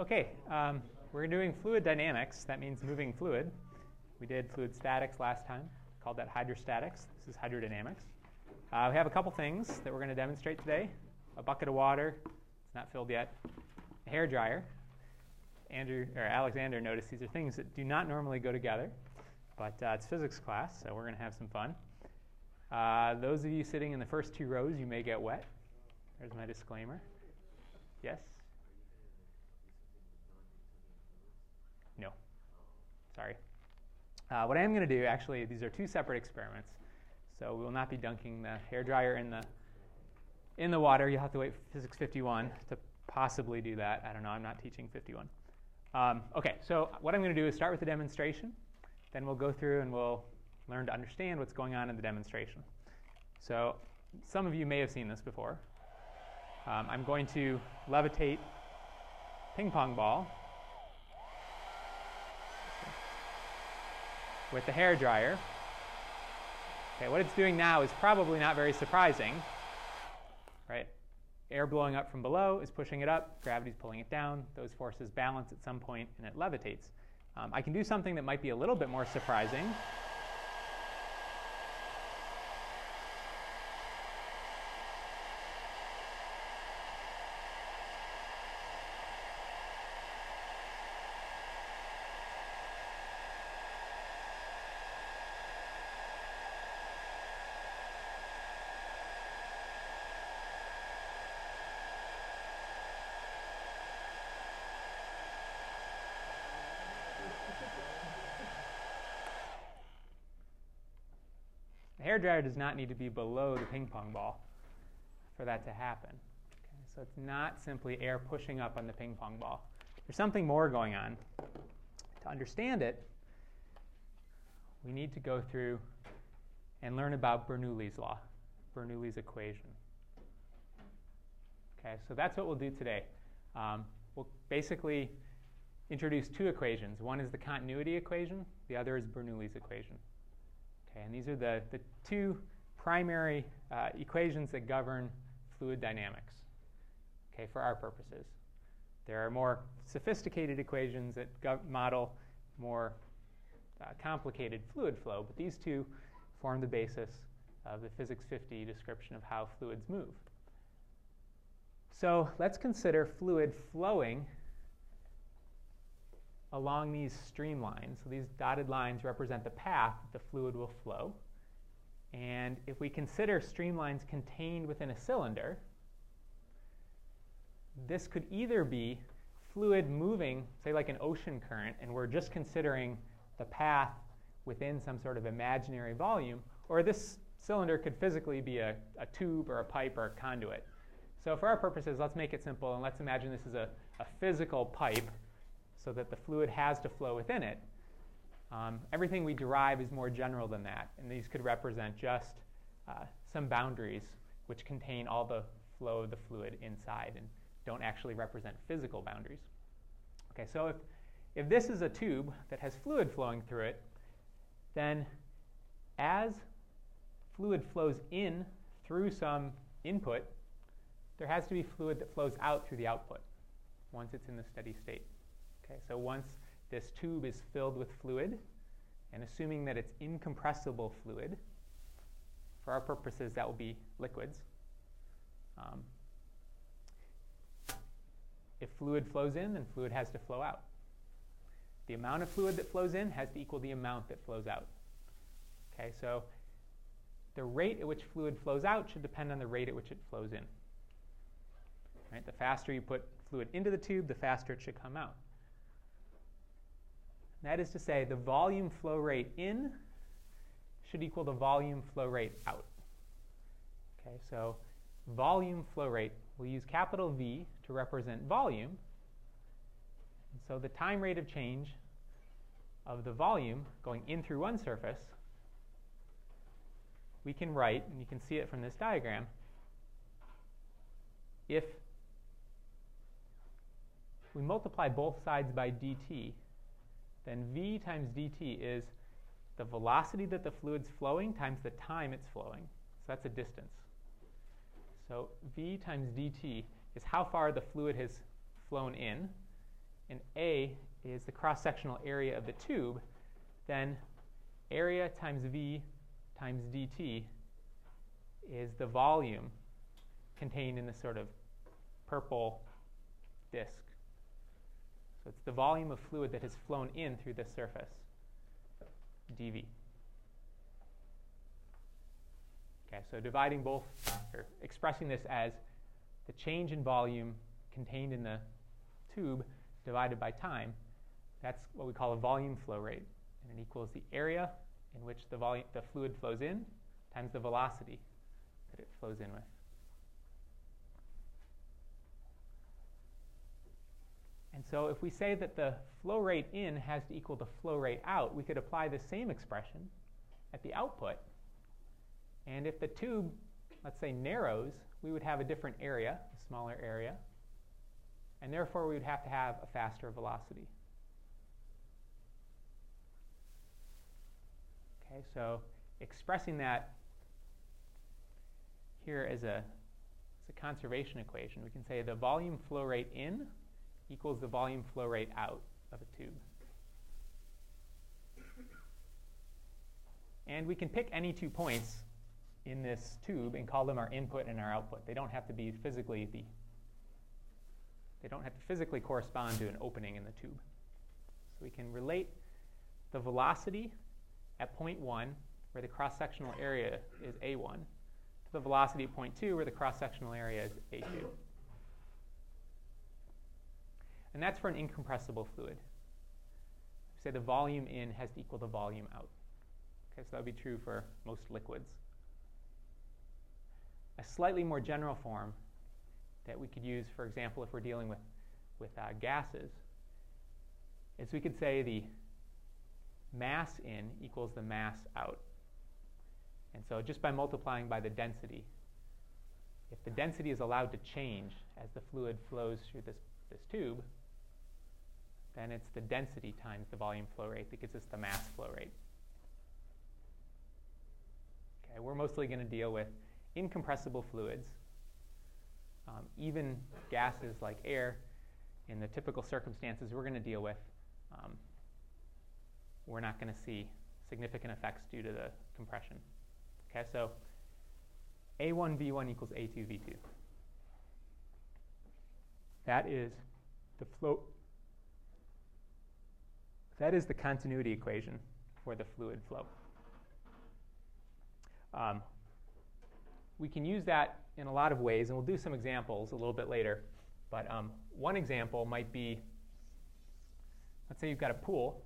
Okay, um, we're doing fluid dynamics. That means moving fluid. We did fluid statics last time, called that hydrostatics. This is hydrodynamics. Uh, we have a couple things that we're going to demonstrate today. A bucket of water, it's not filled yet. A hair dryer. Andrew or Alexander noticed these are things that do not normally go together, but uh, it's physics class, so we're going to have some fun. Uh, those of you sitting in the first two rows, you may get wet. There's my disclaimer. Yes? No. Sorry. Uh, what I am going to do, actually, these are two separate experiments. So we will not be dunking the hair dryer in the in the water. You'll have to wait for physics 51 to possibly do that. I don't know. I'm not teaching 51. Um, okay, so what I'm going to do is start with the demonstration. Then we'll go through and we'll learn to understand what's going on in the demonstration. So some of you may have seen this before. Um, I'm going to levitate ping pong ball with the hair dryer. Okay, what it's doing now is probably not very surprising, right? Air blowing up from below is pushing it up, gravity's pulling it down, those forces balance at some point, and it levitates. Um, I can do something that might be a little bit more surprising. Hair dryer does not need to be below the ping pong ball for that to happen. Okay, so it's not simply air pushing up on the ping pong ball. There's something more going on. To understand it, we need to go through and learn about Bernoulli's law, Bernoulli's equation. Okay, so that's what we'll do today. Um, we'll basically introduce two equations. One is the continuity equation, the other is Bernoulli's equation. And these are the, the two primary uh, equations that govern fluid dynamics okay, for our purposes. There are more sophisticated equations that model more uh, complicated fluid flow, but these two form the basis of the Physics 50 description of how fluids move. So let's consider fluid flowing along these streamlines. So these dotted lines represent the path that the fluid will flow. And if we consider streamlines contained within a cylinder, this could either be fluid moving, say like an ocean current, and we're just considering the path within some sort of imaginary volume, or this cylinder could physically be a, a tube or a pipe or a conduit. So for our purposes, let's make it simple and let's imagine this is a, a physical pipe so that the fluid has to flow within it. Um, everything we derive is more general than that, and these could represent just uh, some boundaries which contain all the flow of the fluid inside and don't actually represent physical boundaries. Okay, so if, if this is a tube that has fluid flowing through it, then as fluid flows in through some input, there has to be fluid that flows out through the output once it's in the steady state. Okay, so once this tube is filled with fluid, and assuming that it's incompressible fluid, for our purposes that will be liquids. Um, if fluid flows in, then fluid has to flow out. The amount of fluid that flows in has to equal the amount that flows out. Okay, so the rate at which fluid flows out should depend on the rate at which it flows in. Right? The faster you put fluid into the tube, the faster it should come out. That is to say, the volume flow rate in should equal the volume flow rate out. Okay, so volume flow rate, we'll use capital V to represent volume. And so the time rate of change of the volume going in through one surface, we can write, and you can see it from this diagram, if we multiply both sides by dt, then v times dt is the velocity that the fluid's flowing times the time it's flowing. So that's a distance. So v times dt is how far the fluid has flown in, and A is the cross-sectional area of the tube, then area times V times dt is the volume contained in this sort of purple disk. So it's the volume of fluid that has flown in through this surface, dV. Okay, so dividing both, or expressing this as the change in volume contained in the tube divided by time, that's what we call a volume flow rate. And it equals the area in which the, the fluid flows in times the velocity that it flows in with. And so if we say that the flow rate in has to equal the flow rate out, we could apply the same expression at the output. And if the tube, let's say, narrows, we would have a different area, a smaller area. And therefore, we would have to have a faster velocity. Okay, so expressing that here as a, as a conservation equation, we can say the volume flow rate in equals the volume flow rate out of a tube. And we can pick any two points in this tube and call them our input and our output. They don't have to be physically the they don't have to physically correspond to an opening in the tube. So we can relate the velocity at point 1, where the cross-sectional area is a1, to the velocity at point 2, where the cross-sectional area is a2. And that's for an incompressible fluid. Say the volume in has to equal the volume out. Okay, so that would be true for most liquids. A slightly more general form that we could use, for example, if we're dealing with, with uh, gases, is we could say the mass in equals the mass out. And so just by multiplying by the density, if the density is allowed to change as the fluid flows through this, this tube, then it's the density times the volume flow rate that gives us the mass flow rate. Okay, we're mostly going to deal with incompressible fluids, um, even gases like air. In the typical circumstances we're going to deal with, um, we're not going to see significant effects due to the compression. Okay, so A1 V1 equals A2 V2. That is the flow that is the continuity equation for the fluid flow. Um, we can use that in a lot of ways, and we'll do some examples a little bit later. But um, one example might be let's say you've got a pool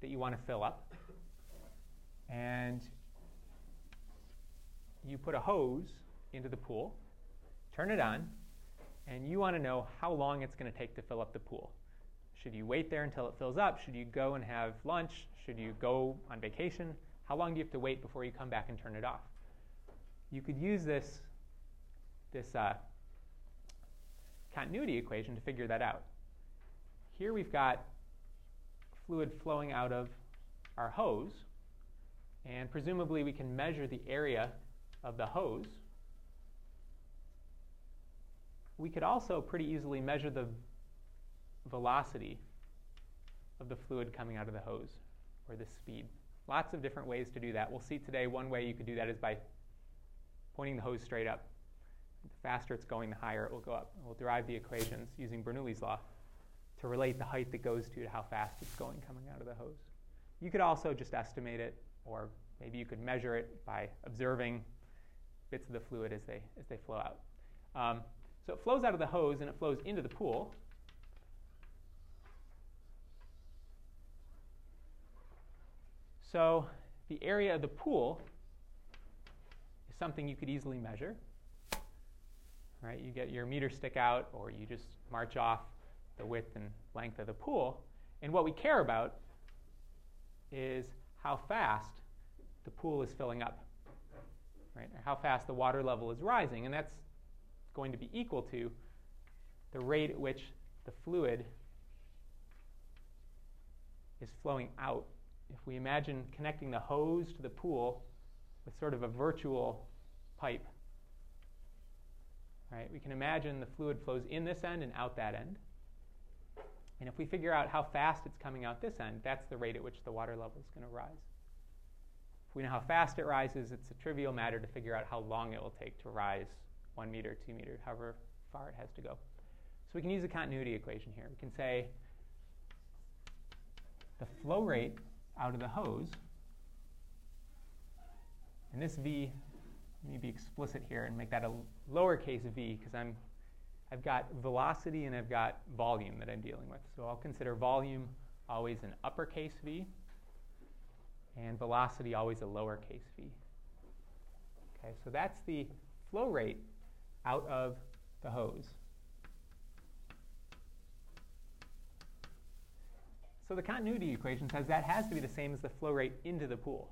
that you want to fill up, and you put a hose into the pool, turn it on, and you want to know how long it's going to take to fill up the pool. Should you wait there until it fills up? Should you go and have lunch? Should you go on vacation? How long do you have to wait before you come back and turn it off? You could use this, this uh, continuity equation to figure that out. Here we've got fluid flowing out of our hose, and presumably we can measure the area of the hose. We could also pretty easily measure the velocity of the fluid coming out of the hose or the speed. Lots of different ways to do that. We'll see today one way you could do that is by pointing the hose straight up. The faster it's going, the higher it will go up. We'll derive the equations using Bernoulli's law to relate the height that goes to to how fast it's going coming out of the hose. You could also just estimate it, or maybe you could measure it by observing bits of the fluid as they, as they flow out. Um, so it flows out of the hose and it flows into the pool. So the area of the pool is something you could easily measure. Right? You get your meter stick out, or you just march off the width and length of the pool. And what we care about is how fast the pool is filling up, right? Or how fast the water level is rising. And that's going to be equal to the rate at which the fluid is flowing out if we imagine connecting the hose to the pool with sort of a virtual pipe, right, we can imagine the fluid flows in this end and out that end. And if we figure out how fast it's coming out this end, that's the rate at which the water level is going to rise. If we know how fast it rises, it's a trivial matter to figure out how long it will take to rise one meter, two meter, however far it has to go. So we can use a continuity equation here. We can say the flow rate out of the hose, and this V, let me be explicit here and make that a lowercase v because I'm I've got velocity and I've got volume that I'm dealing with. So I'll consider volume always an uppercase v and velocity always a lowercase v. Okay, so that's the flow rate out of the hose. So the continuity equation says that has to be the same as the flow rate into the pool.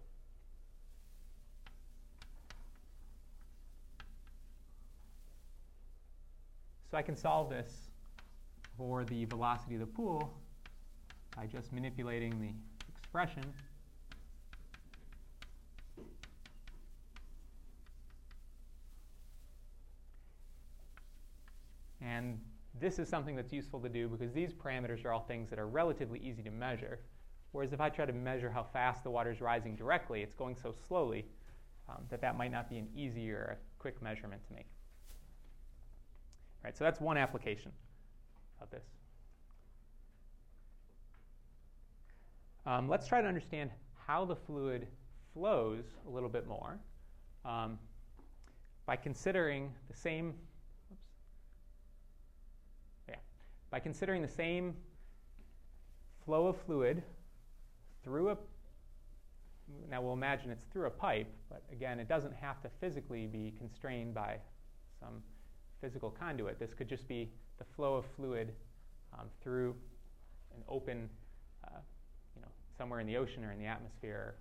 So I can solve this for the velocity of the pool by just manipulating the expression. And this is something that's useful to do because these parameters are all things that are relatively easy to measure. Whereas if I try to measure how fast the water is rising directly, it's going so slowly um, that that might not be an easy or a quick measurement to make. Right, so that's one application of this. Um, let's try to understand how the fluid flows a little bit more um, by considering the same. Oops, yeah, by considering the same flow of fluid through a. Now we'll imagine it's through a pipe, but again, it doesn't have to physically be constrained by some physical conduit. This could just be the flow of fluid um, through an open, uh, you know, somewhere in the ocean or in the atmosphere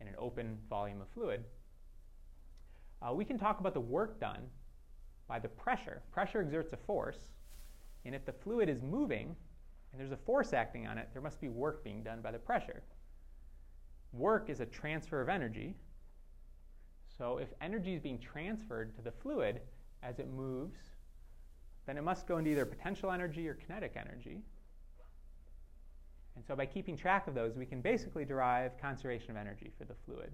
in an open volume of fluid. Uh, we can talk about the work done by the pressure. Pressure exerts a force, and if the fluid is moving and there's a force acting on it, there must be work being done by the pressure. Work is a transfer of energy. So if energy is being transferred to the fluid, as it moves, then it must go into either potential energy or kinetic energy. And so by keeping track of those, we can basically derive conservation of energy for the fluid.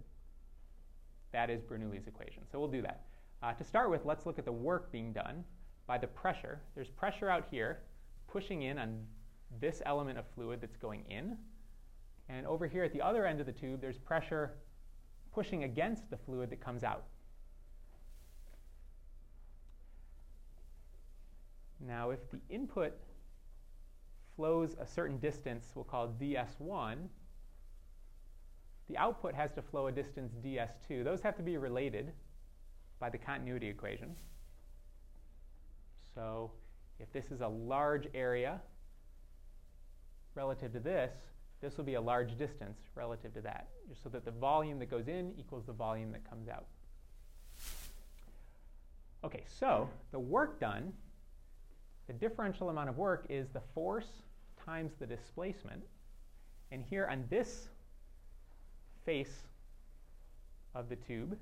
That is Bernoulli's equation. So we'll do that. Uh, to start with, let's look at the work being done by the pressure. There's pressure out here pushing in on this element of fluid that's going in. And over here at the other end of the tube, there's pressure pushing against the fluid that comes out. Now, if the input flows a certain distance, we'll call ds1, the output has to flow a distance ds2. Those have to be related by the continuity equation. So if this is a large area relative to this, this will be a large distance relative to that, just so that the volume that goes in equals the volume that comes out. Okay, so the work done the differential amount of work is the force times the displacement. And here on this face of the tube,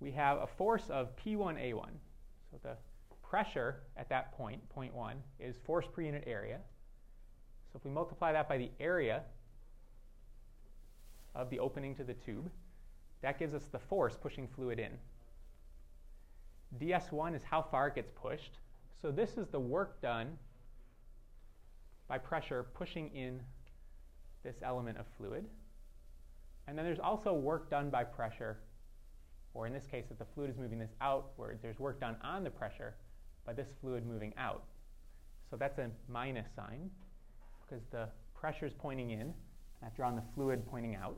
we have a force of P1A1. So the pressure at that point, point 1, is force per unit area. So if we multiply that by the area of the opening to the tube, that gives us the force pushing fluid in. ds1 is how far it gets pushed. So this is the work done by pressure pushing in this element of fluid. And then there's also work done by pressure, or in this case, if the fluid is moving this outward, there's work done on the pressure by this fluid moving out. So that's a minus sign because the pressure is pointing in. I've drawn the fluid pointing out.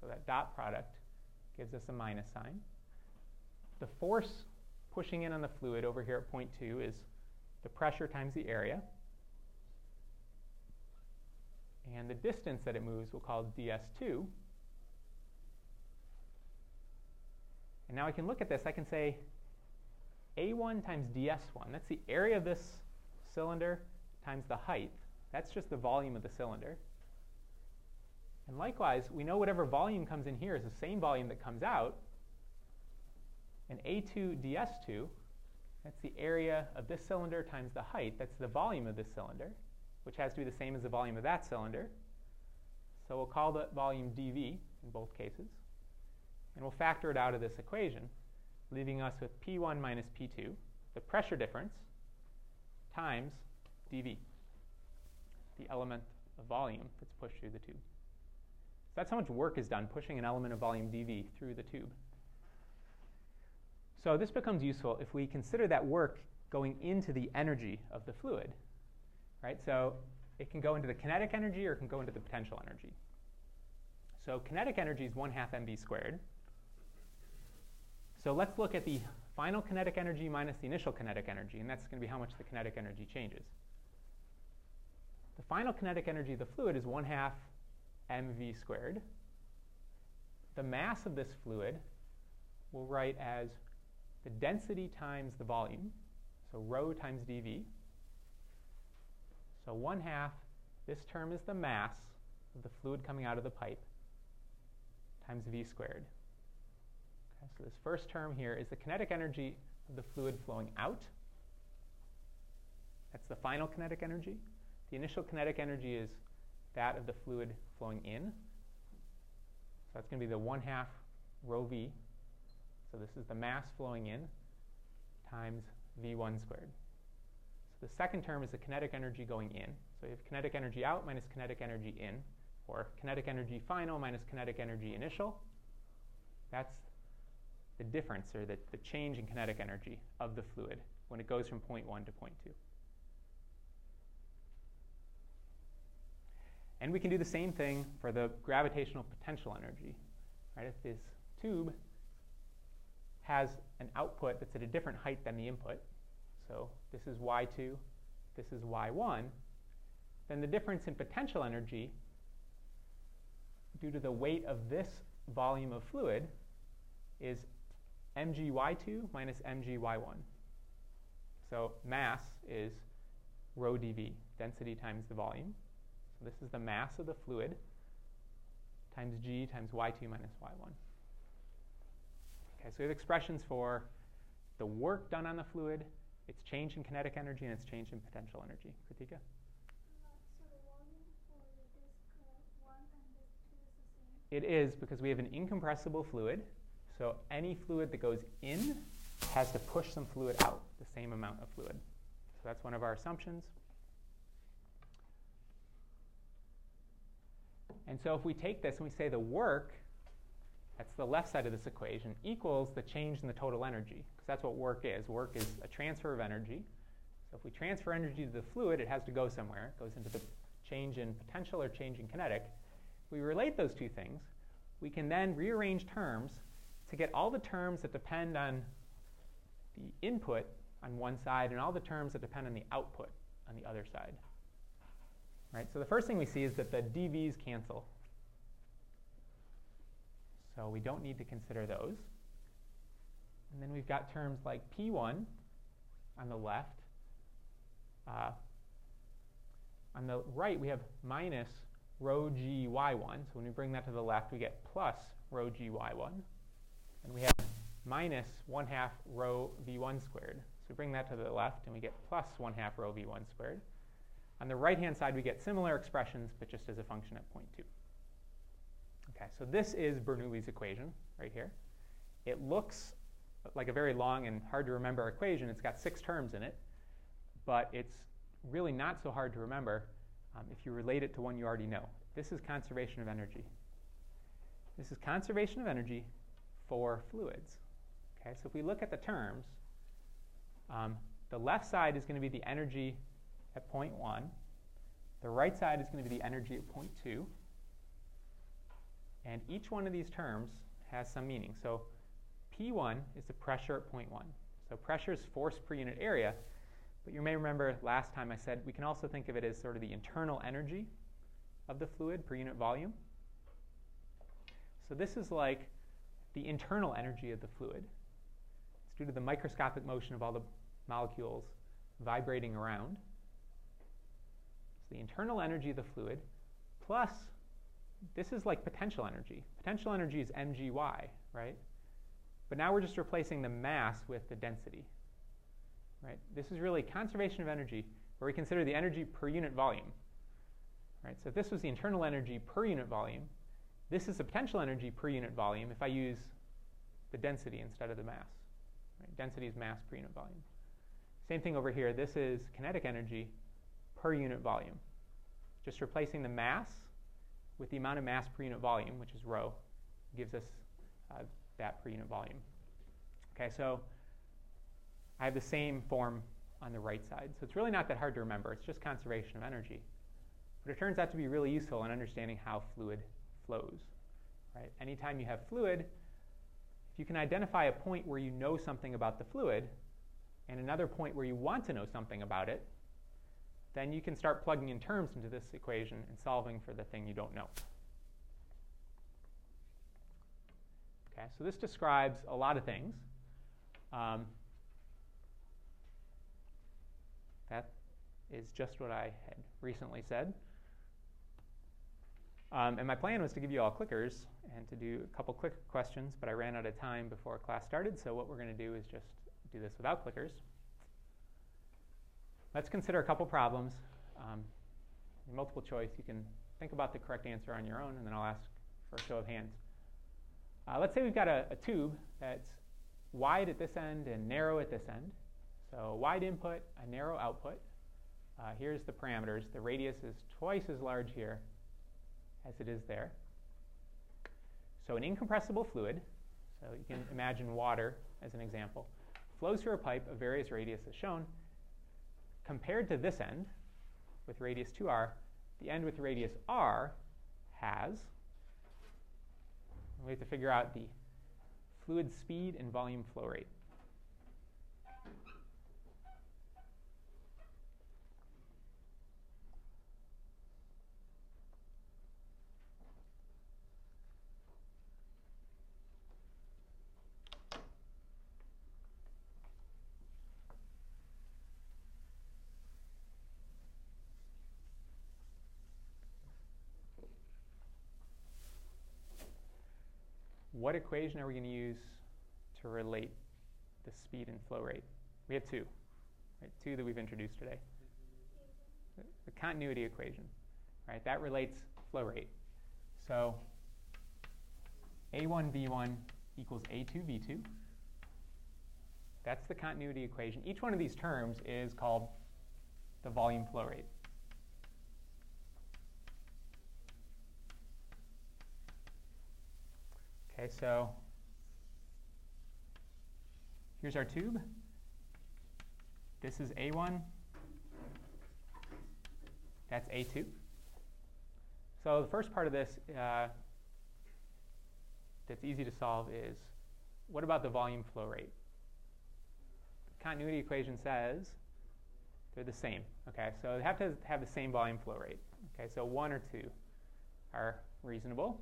So that dot product gives us a minus sign. The force pushing in on the fluid over here at point 2 is the pressure times the area. And the distance that it moves we'll call ds2. And now I can look at this. I can say a1 times ds1. That's the area of this cylinder times the height. That's just the volume of the cylinder. And likewise, we know whatever volume comes in here is the same volume that comes out. And A2 ds2, that's the area of this cylinder times the height, that's the volume of this cylinder. which has to be the same as the volume of that cylinder. So we'll call the volume dV in both cases. And we'll factor it out of this equation, leaving us with P1 minus P2, the pressure difference, times dV, the element of volume that's pushed through the tube. So that's how much work is done pushing an element of volume dV through the tube. So this becomes useful if we consider that work going into the energy of the fluid. Right? So it can go into the kinetic energy or it can go into the potential energy. So kinetic energy is 1 half mv squared. So let's look at the final kinetic energy minus the initial kinetic energy, and that's going to be how much the kinetic energy changes. The final kinetic energy of the fluid is 1 half mv squared. The mass of this fluid we'll write as the density times the volume, so rho times dV. So 1 half, this term is the mass of the fluid coming out of the pipe, times v squared. So this first term here is the kinetic energy of the fluid flowing out. That's the final kinetic energy. The initial kinetic energy is that of the fluid flowing in. So that's going to be the 1 half rho v. So this is the mass flowing in times v1 squared. So the second term is the kinetic energy going in. So you have kinetic energy out minus kinetic energy in, or kinetic energy final minus kinetic energy initial. That's the difference, or the, the change in kinetic energy of the fluid when it goes from point 1 to point 2. And we can do the same thing for the gravitational potential energy. Right? If this tube has an output that's at a different height than the input, so this is y2, this is y1, then the difference in potential energy due to the weight of this volume of fluid is mgy2 minus mgy1. So mass is rho dV, density times the volume. So this is the mass of the fluid times g times y2 minus y1. Okay, so we have expressions for the work done on the fluid, its change in kinetic energy, and its change in potential energy. Kritika? It is because we have an incompressible fluid. So any fluid that goes in has to push some fluid out, the same amount of fluid. So that's one of our assumptions. And so if we take this and we say the work, that's the left side of this equation, equals the change in the total energy, because that's what work is. Work is a transfer of energy. So if we transfer energy to the fluid, it has to go somewhere. It goes into the change in potential or change in kinetic. If we relate those two things, we can then rearrange terms to get all the terms that depend on the input on one side and all the terms that depend on the output on the other side. Right? So the first thing we see is that the dv's cancel. So we don't need to consider those. And then we've got terms like P1 on the left. Uh, on the right, we have minus rho g y1. So when we bring that to the left, we get plus rho g y1. And we have minus 1 half rho v1 squared. So we bring that to the left, and we get plus 1 half rho v1 squared. On the right-hand side, we get similar expressions, but just as a function at point 2. Okay, so this is Bernoulli's equation right here. It looks like a very long and hard to remember equation. It's got six terms in it, but it's really not so hard to remember um, if you relate it to one you already know. This is conservation of energy. This is conservation of energy for fluids. Okay, so if we look at the terms, um, the left side is going to be the energy at point 1. The right side is going to be the energy at point 2. And each one of these terms has some meaning. So P1 is the pressure at point 1. So pressure is force per unit area. But you may remember last time I said we can also think of it as sort of the internal energy of the fluid per unit volume. So this is like the internal energy of the fluid. It's due to the microscopic motion of all the molecules vibrating around It's the internal energy of the fluid plus this is like potential energy. Potential energy is mgy, right? But now we're just replacing the mass with the density. Right? This is really conservation of energy where we consider the energy per unit volume. Right? So if this was the internal energy per unit volume, this is the potential energy per unit volume if I use the density instead of the mass. Right? Density is mass per unit volume. Same thing over here. This is kinetic energy per unit volume. Just replacing the mass with the amount of mass per unit volume, which is rho, gives us uh, that per unit volume. Okay, so I have the same form on the right side. So it's really not that hard to remember. It's just conservation of energy. But it turns out to be really useful in understanding how fluid flows. Right? Anytime you have fluid, if you can identify a point where you know something about the fluid and another point where you want to know something about it, then you can start plugging in terms into this equation and solving for the thing you don't know. Okay, so this describes a lot of things. Um, that is just what I had recently said. Um, and my plan was to give you all clickers and to do a couple clicker questions, but I ran out of time before class started, so what we're going to do is just do this without clickers. Let's consider a couple problems. Um, multiple choice, you can think about the correct answer on your own, and then I'll ask for a show of hands. Uh, let's say we've got a, a, tube that's wide at this end and narrow at this end. So wide input, a narrow output. Uh, here's the parameters. The radius is twice as large here as it is there. So an incompressible fluid, so you can imagine water as an example, flows through a pipe of various radius as shown. Compared to this end, with radius 2r, the end with radius r has, we have to figure out the fluid speed and volume flow rate. What equation are we going to use to relate the speed and flow rate? We have two, right? Two that we've introduced today. The continuity equation, right? That relates flow rate. So A1V1 equals A2V2. That's the continuity equation. Each one of these terms is called the volume flow rate. Okay, so here's our tube. This is A1. That's A2. So the first part of this uh, that's easy to solve is what about the volume flow rate? The continuity equation says they're the same. Okay, so they have to have the same volume flow rate. Okay, so one or two are reasonable.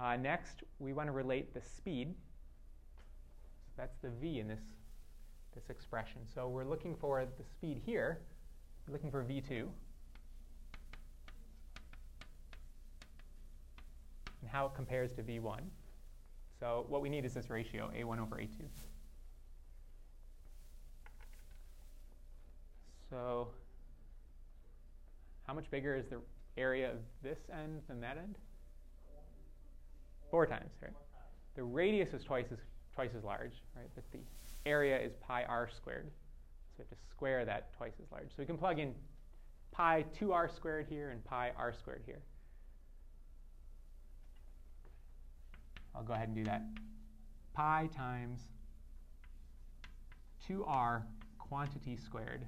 Uh, next, we want to relate the speed. So that's the v in this, this expression. So we're looking for the speed here. We're looking for v2. And how it compares to v1. So what we need is this ratio, a1 over a2. So how much bigger is the area of this end than that end? Four times, right? The radius is twice as, twice as large, right? But the area is pi r squared. So we have to square that twice as large. So we can plug in pi 2r squared here and pi r squared here. I'll go ahead and do that. Pi times 2r quantity squared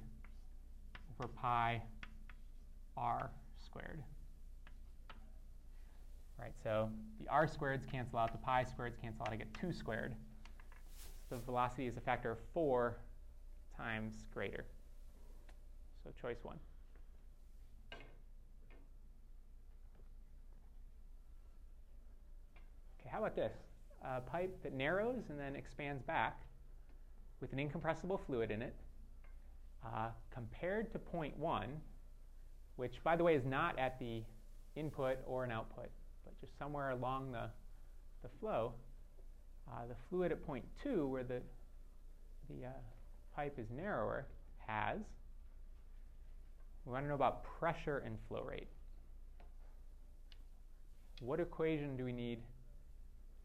over pi r squared. Right, so the r squareds cancel out, the pi squareds cancel out, I get 2 squared. So the velocity is a factor of 4 times greater. So choice 1. Okay, how about this? A pipe that narrows and then expands back with an incompressible fluid in it, uh, compared to point 1, which, by the way, is not at the input or an output just somewhere along the, the flow, uh, the fluid at point 2, where the, the uh, pipe is narrower, has, we want to know about pressure and flow rate. what equation do we need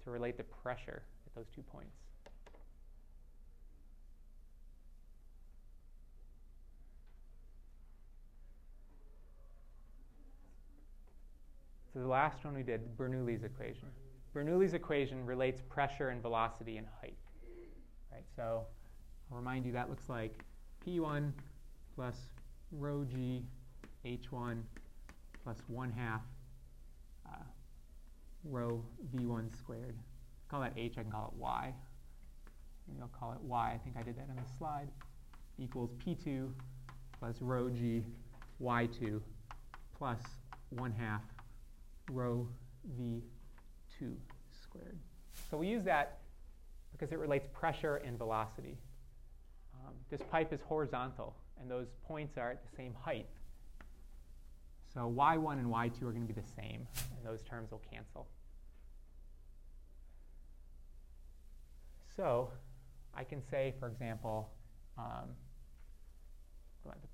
to relate the pressure at those two points? The last one we did, Bernoulli's equation. Bernoulli's equation relates pressure and velocity and height. Right? So I'll remind you that looks like P1 plus rho g h1 plus 1 half uh, rho v1 squared. Call that h, I can call it y. Maybe I'll call it y. I think I did that on the slide. Equals p2 plus rho g y2 plus 1 half rho v2 squared. So we use that because it relates pressure and velocity. Um, this pipe is horizontal, and those points are at the same height. So y1 and y2 are going to be the same, and those terms will cancel. So I can say, for example, um, the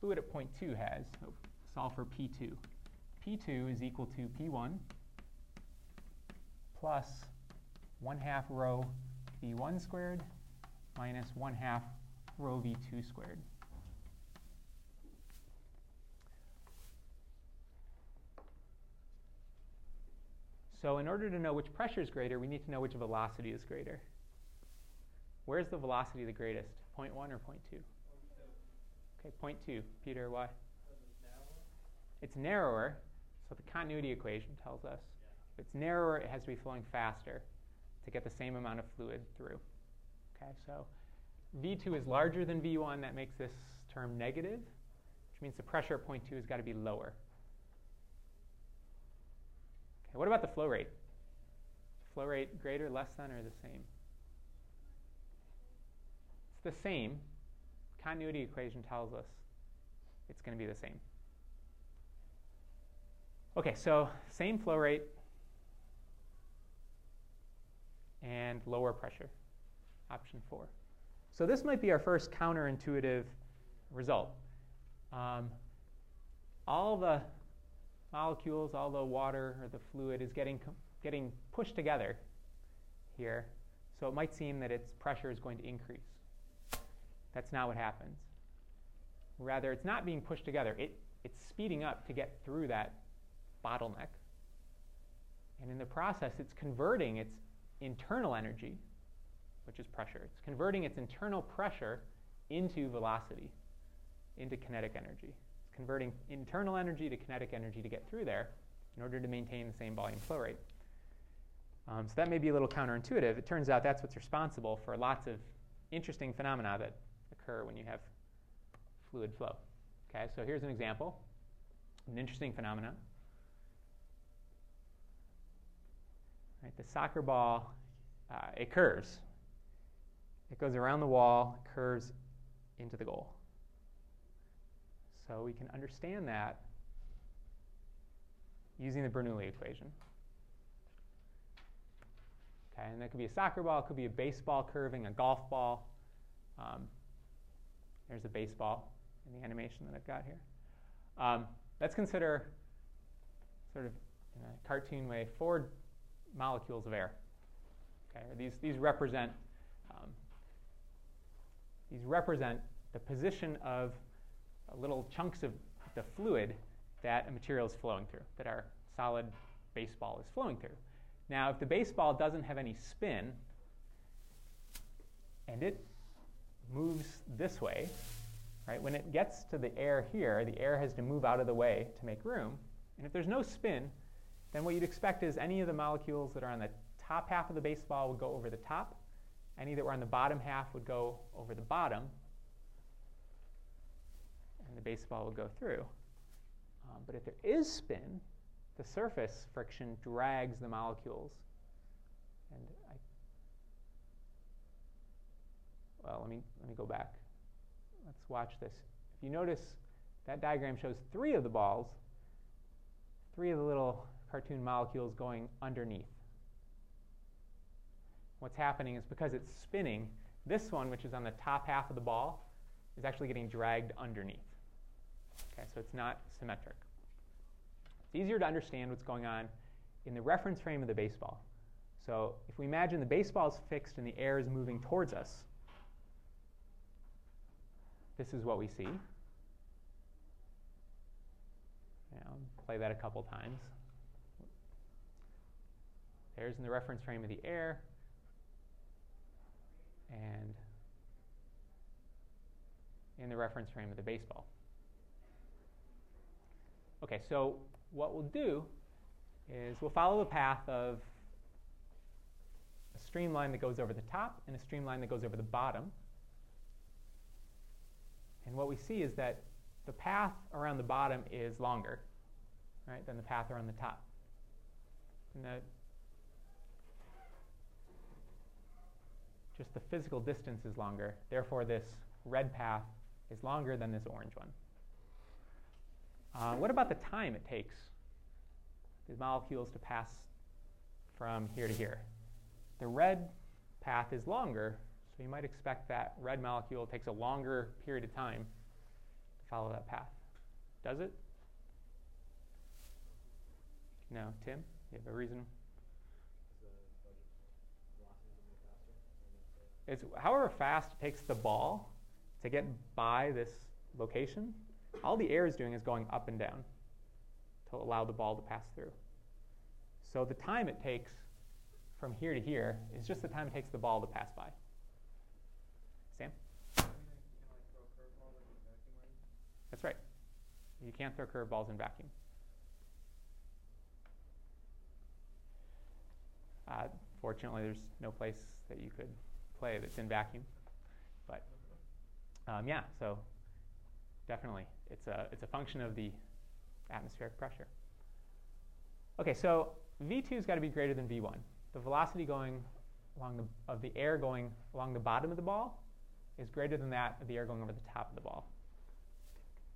fluid at point 2 has, so solve for P2. P2 is equal to P1 plus 1 half rho V1 squared minus 1 half rho V2 squared. So in order to know which pressure is greater, we need to know which velocity is greater. Where's the velocity the greatest? Point 1 or point 2? Okay, point 2. Peter, why? It's narrower, so the continuity equation tells us. If it's narrower, it has to be flowing faster to get the same amount of fluid through. Okay, so V2 is larger than V1. That makes this term negative, which means the pressure at point 2 has got to be lower. Okay, what about the flow rate? Flow rate greater, less than, or the same? It's the same. Continuity equation tells us it's going to be the same. Okay, so same flow rate and lower pressure, option four. So this might be our first counterintuitive result. Um, all the molecules, all the water or the fluid is getting, getting pushed together here. So it might seem that its pressure is going to increase. That's not what happens. Rather, it's not being pushed together. It, it's speeding up to get through that bottleneck. And in the process, it's converting its internal energy, which is pressure. It's converting its internal pressure into velocity, into kinetic energy. It's converting internal energy to kinetic energy to get through there in order to maintain the same volume flow rate. Um, so that may be a little counterintuitive. It turns out that's what's responsible for lots of interesting phenomena that occur when you have fluid flow. Okay, so here's an example, an interesting phenomenon. Right, the soccer ball, uh, it curves. It goes around the wall, curves into the goal. So we can understand that using the Bernoulli equation. Okay, and that could be a soccer ball, it could be a baseball curving, a golf ball. Um, there's a baseball in the animation that I've got here. Um, let's consider, sort of in a cartoon way, four molecules of air. Okay, these, these represent um, these represent the position of little chunks of the fluid that a material is flowing through, that our solid baseball is flowing through. Now, if the baseball doesn't have any spin and it moves this way, right? When it gets to the air here, the air has to move out of the way to make room. And if there's no spin, then what you'd expect is any of the molecules that are on the top half of the baseball would go over the top. Any that were on the bottom half would go over the bottom. And the baseball would go through. Um, but if there is spin, the surface friction drags the molecules. And I, well, let me, let me go back. Let's watch this. If you notice, that diagram shows three of the balls, three of the little cartoon molecules going underneath. What's happening is because it's spinning, this one, which is on the top half of the ball, is actually getting dragged underneath. Okay, so it's not symmetric. It's easier to understand what's going on in the reference frame of the baseball. So if we imagine the baseball is fixed and the air is moving towards us, this is what we see. Play that a couple times. There's in the reference frame of the air. And in the reference frame of the baseball. Okay, so what we'll do is we'll follow the path of a streamline that goes over the top and a streamline that goes over the bottom. And what we see is that the path around the bottom is longer, right, than the path around the top. And the, just the physical distance is longer. Therefore, this red path is longer than this orange one. Uh, what about the time it takes these molecules to pass from here to here? The red path is longer, so you might expect that red molecule takes a longer period of time to follow that path. Does it? No. Tim, you have a reason? It's however fast it takes the ball to get by this location, all the air is doing is going up and down to allow the ball to pass through. So the time it takes from here to here is just the time it takes the ball to pass by. Sam? That's right. You can't throw curveballs in vacuum. Uh, fortunately, there's no place that you could play that's in vacuum. But um, yeah, so definitely, it's a, it's a function of the atmospheric pressure. Okay, so V2 has got to be greater than V1. The velocity going along the, of the air going along the bottom of the ball is greater than that of the air going over the top of the ball.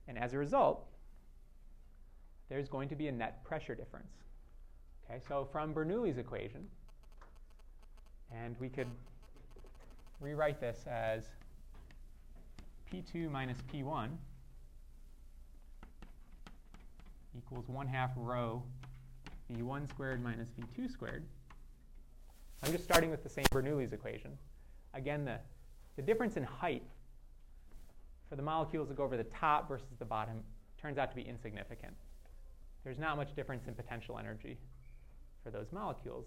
And as a result, there's going to be a net pressure difference. Okay, so from Bernoulli's equation, and we could rewrite this as P2 minus P1 equals 1 half rho V1 squared minus V2 squared. I'm just starting with the same Bernoulli's equation. Again, the, the difference in height for the molecules that go over the top versus the bottom turns out to be insignificant. There's not much difference in potential energy for those molecules.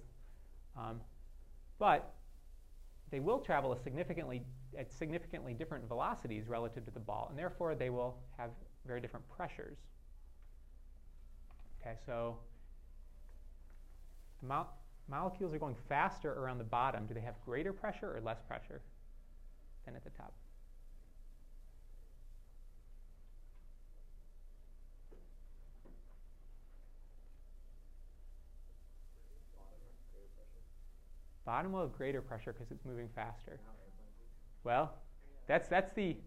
Um, but they will travel significantly, at significantly different velocities relative to the ball, and therefore they will have very different pressures. Okay, so the mo- molecules are going faster around the bottom. Do they have greater pressure or less pressure than at the top? Bottom will have greater pressure because it's moving faster. Well, that's that's the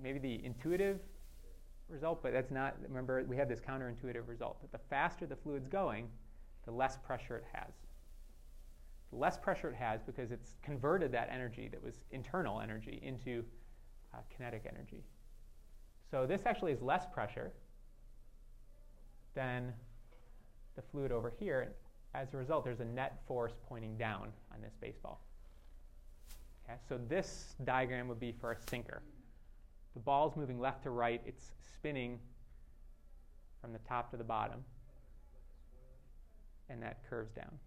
maybe the intuitive result, but that's not. Remember, we have this counterintuitive result that the faster the fluid's going, the less pressure it has. The less pressure it has because it's converted that energy that was internal energy into uh, kinetic energy. So this actually is less pressure than the fluid over here as a result, there's a net force pointing down on this baseball. Okay, so this diagram would be for a sinker. The ball's moving left to right, it's spinning from the top to the bottom, and that curves down.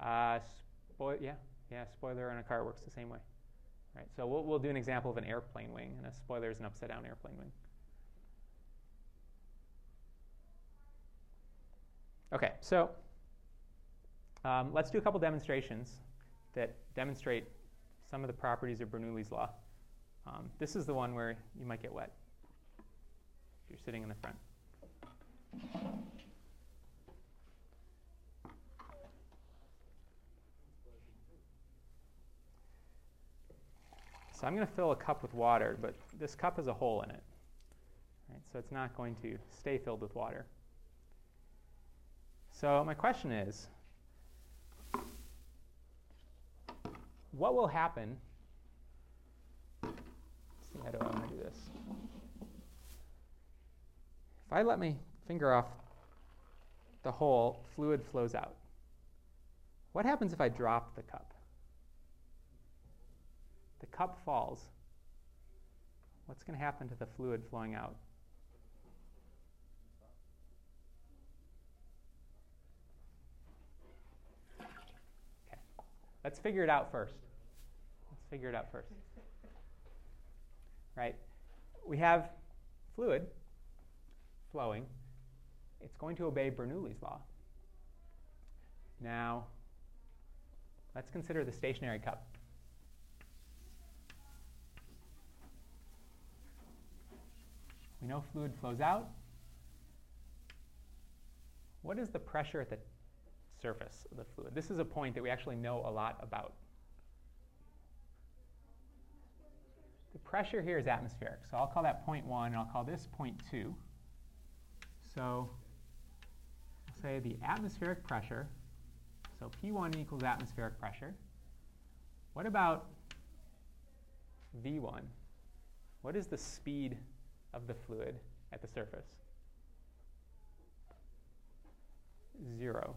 Uh, yeah, yeah, spoiler on a car works the same way. Right, so we'll, we'll do an example of an airplane wing, and a spoiler is an upside down airplane wing. Okay, so um, let's do a couple demonstrations that demonstrate some of the properties of Bernoulli's law. Um, this is the one where you might get wet if you're sitting in the front. So I'm going to fill a cup with water, but this cup has a hole in it. Right? So it's not going to stay filled with water. So my question is, what will happen? See, how do I want to do this? If I let my finger off the hole, fluid flows out. What happens if I drop the cup? The cup falls. What's going to happen to the fluid flowing out? Let's figure it out first. Let's figure it out first. Right? We have fluid flowing. It's going to obey Bernoulli's law. Now, let's consider the stationary cup. We know fluid flows out. What is the pressure at the surface of the fluid? This is a point that we actually know a lot about. The pressure here is atmospheric, so I'll call that point 1, and I'll call this point 2. So I'll say the atmospheric pressure, so P1 equals atmospheric pressure. What about V1? What is the speed of the fluid at the surface? Zero.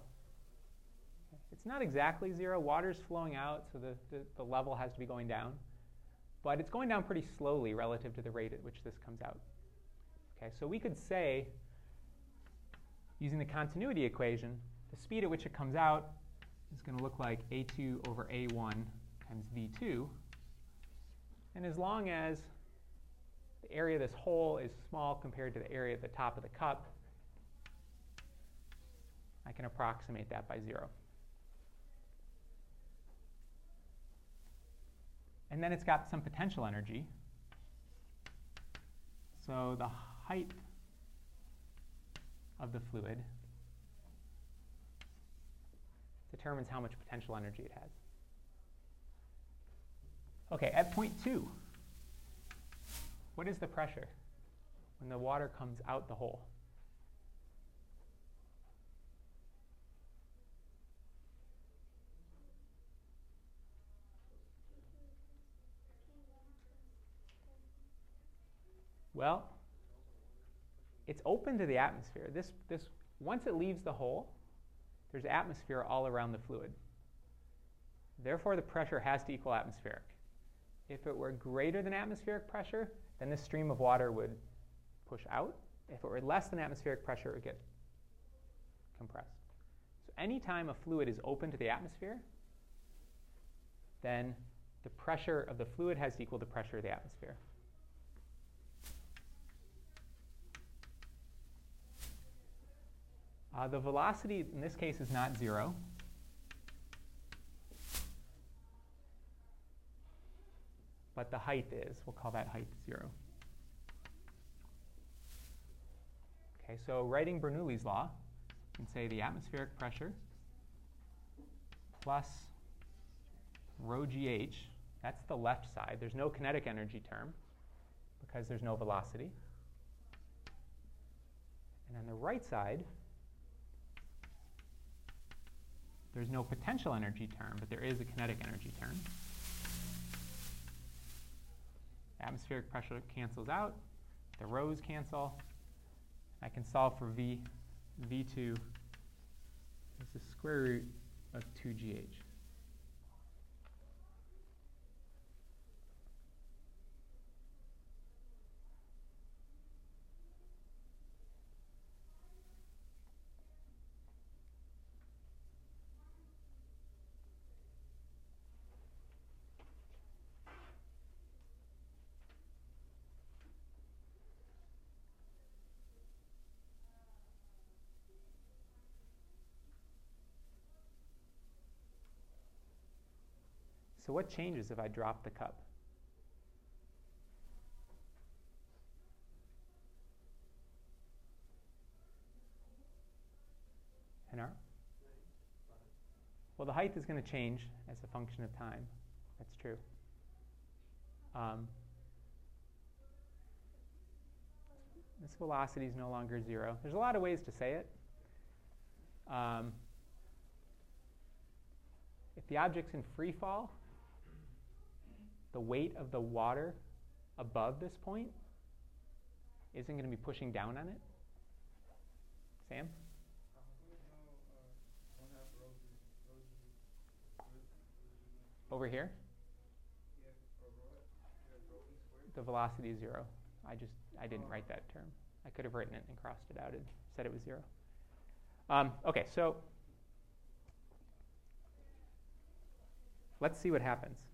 It's not exactly zero. Water's flowing out, so the, the, the, level has to be going down. But it's going down pretty slowly relative to the rate at which this comes out. Okay, so we could say, using the continuity equation, the speed at which it comes out is going to look like a2 over a1 times v2. And as long as the area of this hole is small compared to the area at the top of the cup, I can approximate that by zero. And then it's got some potential energy. So the height of the fluid determines how much potential energy it has. Okay, at point two, what is the pressure when the water comes out the hole? Well, it's open to the atmosphere. This, this, once it leaves the hole, there's atmosphere all around the fluid. Therefore, the pressure has to equal atmospheric. If it were greater than atmospheric pressure, then this stream of water would push out. If it were less than atmospheric pressure, it would get compressed. So anytime a fluid is open to the atmosphere, then the pressure of the fluid has to equal the pressure of the atmosphere. Uh, the velocity in this case is not zero. but the height is. We'll call that height 0. Okay, so writing Bernoulli's law, you can say the atmospheric pressure plus rho gh, that's the left side. There's no kinetic energy term because there's no velocity. And on the right side, there's no potential energy term, but there is a kinetic energy term. Atmospheric pressure cancels out. The rhos cancel. I can solve for V. V2 is the square root of 2gh. So, what changes if I drop the cup? Henar? Well, the height is going to change as a function of time. That's true. Um, this velocity is no longer zero. There's a lot of ways to say it. Um, if the object's in free fall, the weight of the water above this point isn't going to be pushing down on it. Sam? Over here? The velocity is zero. I just I didn't oh. write that term. I could have written it and crossed it out and said it was zero. Um, okay, so let's see what happens.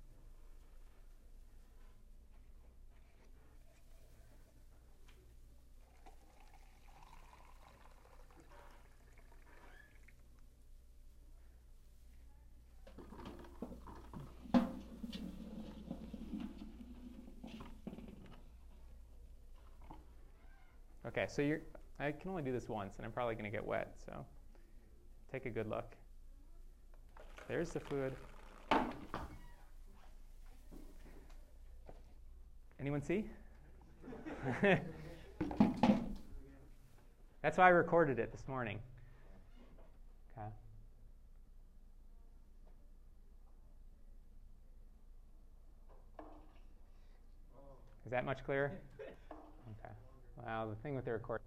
Okay, so you're, I can only do this once, and I'm probably going to get wet, so take a good look. There's the fluid. Anyone see? That's why I recorded it this morning. Okay. Is that much clearer? Okay. Well, the thing with the record,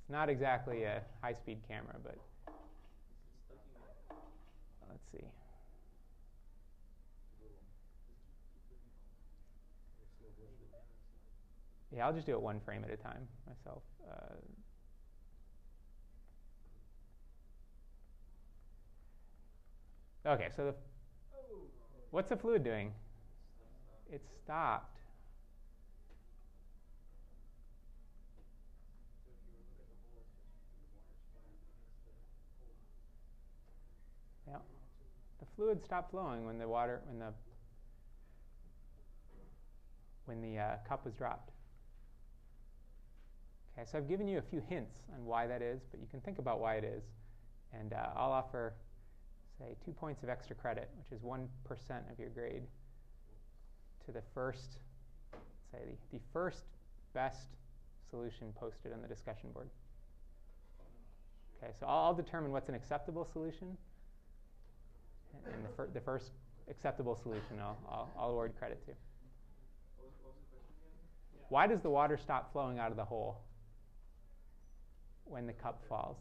it's not exactly a high-speed camera, but let's see. Yeah, I'll just do it one frame at a time myself. Uh, okay, so the, what's the fluid doing? It stopped. Yeah, the fluid stopped flowing when the water when the when the uh, cup was dropped. Okay, so I've given you a few hints on why that is, but you can think about why it is. And uh, I'll offer, say, two points of extra credit, which is 1% of your grade, to the first, say, the, the first best solution posted on the discussion board. Okay, so I'll, I'll determine what's an acceptable solution. And the, fir- the first acceptable solution I'll, I'll, I'll award credit to. Why does the water stop flowing out of the hole? when the cup falls.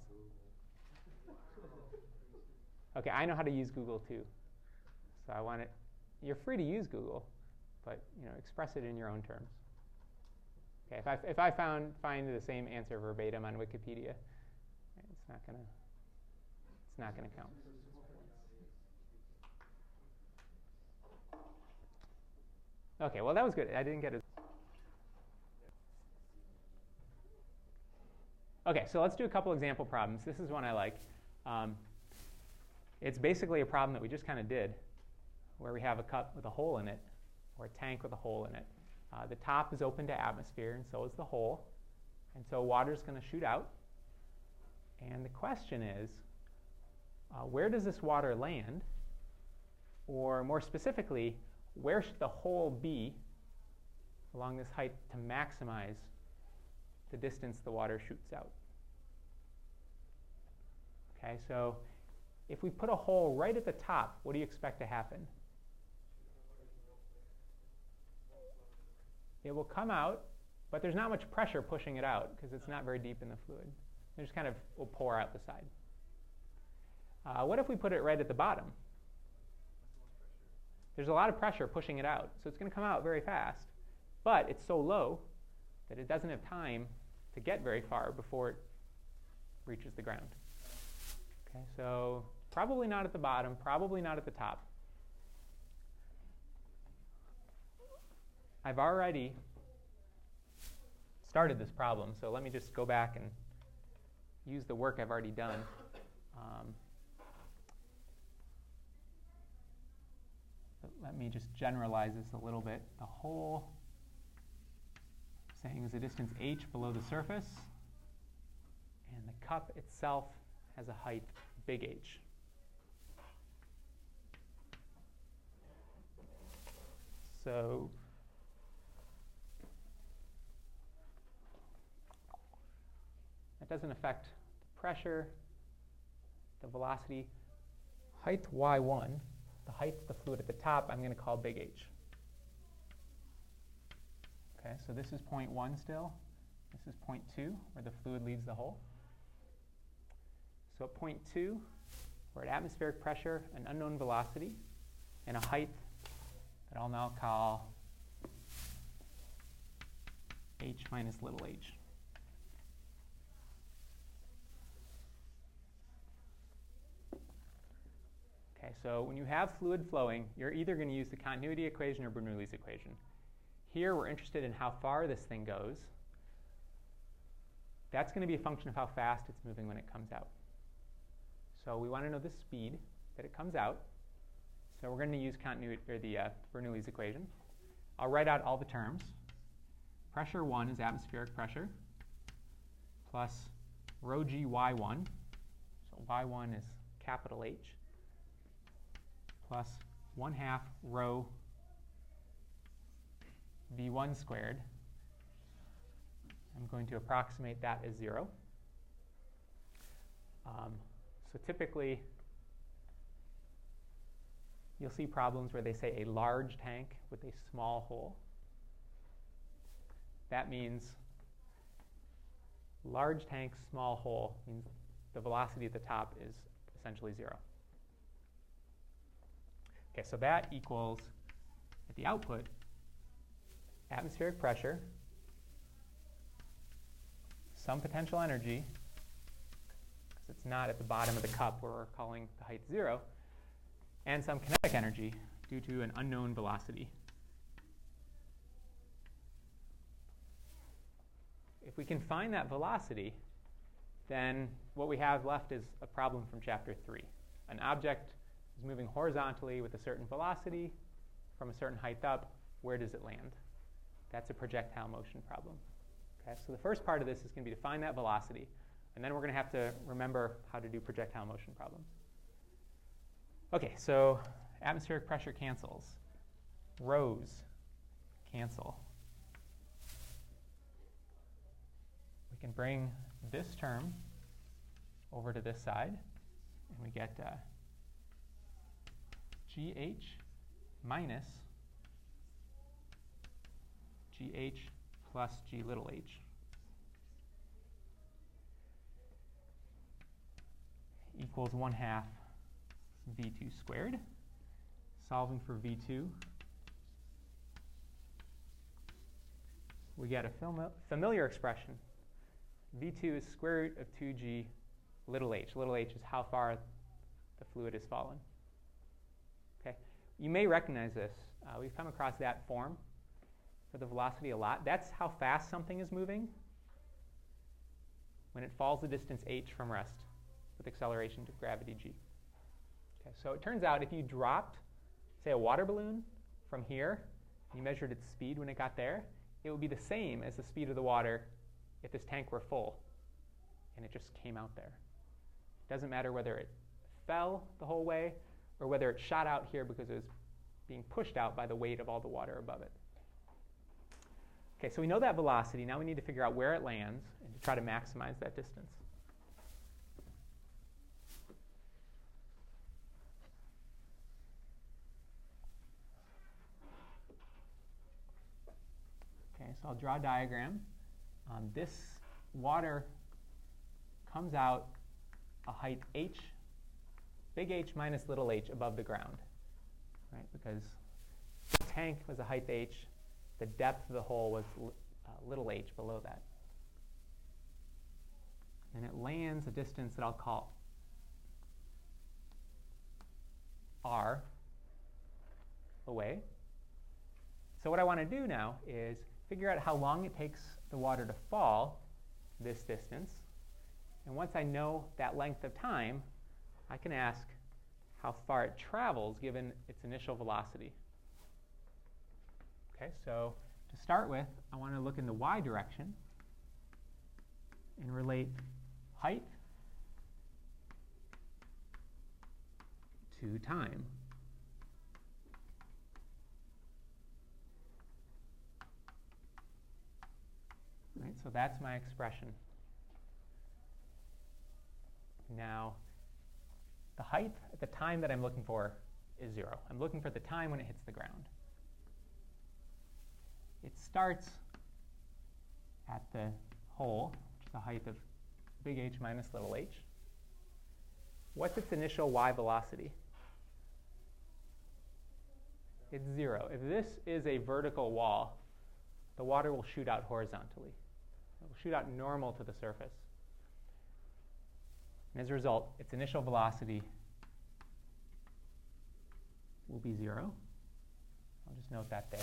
Okay, I know how to use Google too. So I want it, you're free to use Google, but you know, express it in your own terms. Okay, if I, if I found, find the same answer verbatim on Wikipedia, it's not gonna, it's not gonna count. Okay, well that was good. I didn't get it. Okay, so let's do a couple example problems. This is one I like. Um, it's basically a problem that we just kind of did, where we have a cup with a hole in it, or a tank with a hole in it. Uh, the top is open to atmosphere, and so is the hole. And so water is going to shoot out. And the question is, uh, where does this water land? Or more specifically, where should the hole be along this height to maximize the distance the water shoots out. Okay, so if we put a hole right at the top, what do you expect to happen? It will come out, but there's not much pressure pushing it out because it's not very deep in the fluid. It just kind of will pour out the side. Uh, what if we put it right at the bottom? There's a lot of pressure pushing it out, so it's going to come out very fast, but it's so low that it doesn't have time to get very far before it reaches the ground. Okay, so probably not at the bottom, probably not at the top. I've already started this problem, so let me just go back and use the work I've already done. Um, let me just generalize this a little bit. The hole saying is a distance h below the surface, and the cup itself has a height big H. So that doesn't affect the pressure, the velocity. Height y1, the height of the fluid at the top, I'm going to call big H. Okay, so this is point 1 still. This is point 2, where the fluid leaves the hole. So at point 2, we're at atmospheric pressure, an unknown velocity, and a height that I'll now call h minus little h. Okay, so when you have fluid flowing, you're either going to use the continuity equation or Bernoulli's equation. Here, we're interested in how far this thing goes. That's going to be a function of how fast it's moving when it comes out. So we want to know the speed that it comes out. So we're going to use continuity or the uh, Bernoulli's equation. I'll write out all the terms. Pressure 1 is atmospheric pressure plus rho g y1. So y1 is capital H plus 1 half rho v1 squared. I'm going to approximate that as 0. Um, so typically, you'll see problems where they say a large tank with a small hole. That means large tank, small hole means the velocity at the top is essentially zero. Okay, so that equals, at the output, atmospheric pressure, some potential energy, because it's not at the bottom of the cup where we're calling the height zero, and some kinetic energy due to an unknown velocity. If we can find that velocity, then what we have left is a problem from chapter 3. An object is moving horizontally with a certain velocity from a certain height up. Where does it land? That's a projectile motion problem. Okay, so the first part of this is going to be to find that velocity, and then we're going to have to remember how to do projectile motion problems. Okay, so atmospheric pressure cancels. Rhos cancel. We can bring this term over to this side, and we get uh, GH minus GH plus G little h equals 1 half v2 squared. Solving for v2, we get a familiar expression. v2 is square root of 2g little h. Little h is how far the fluid has fallen. You may recognize this. Uh, we've come across that form for the velocity a lot. That's how fast something is moving when it falls the distance h from rest with acceleration to gravity g. Okay, so it turns out if you dropped, say, a water balloon from here, and you measured its speed when it got there, it would be the same as the speed of the water if this tank were full and it just came out there. It doesn't matter whether it fell the whole way or whether it shot out here because it was being pushed out by the weight of all the water above it. Okay, so we know that velocity. Now we need to figure out where it lands and to try to maximize that distance. Okay, so I'll draw a diagram. Um, this water comes out a height h, big H minus little h above the ground, right? Because the tank was a height h, the depth of the hole was uh, little h below that. And it lands a distance that I'll call r away. So what I want to do now is figure out how long it takes the water to fall this distance. And once I know that length of time, I can ask how far it travels given its initial velocity. Okay, so to start with, I want to look in the y direction and relate height to time. Right, so that's my expression. Now, the height at the time that I'm looking for is zero. I'm looking for the time when it hits the ground. It starts at the hole, which is the height of big H minus little h. What's its initial y velocity? it's zero. If this is a vertical wall, the water will shoot out horizontally. It will shoot out normal to the surface. And as a result, its initial velocity will be zero. I'll just note that there.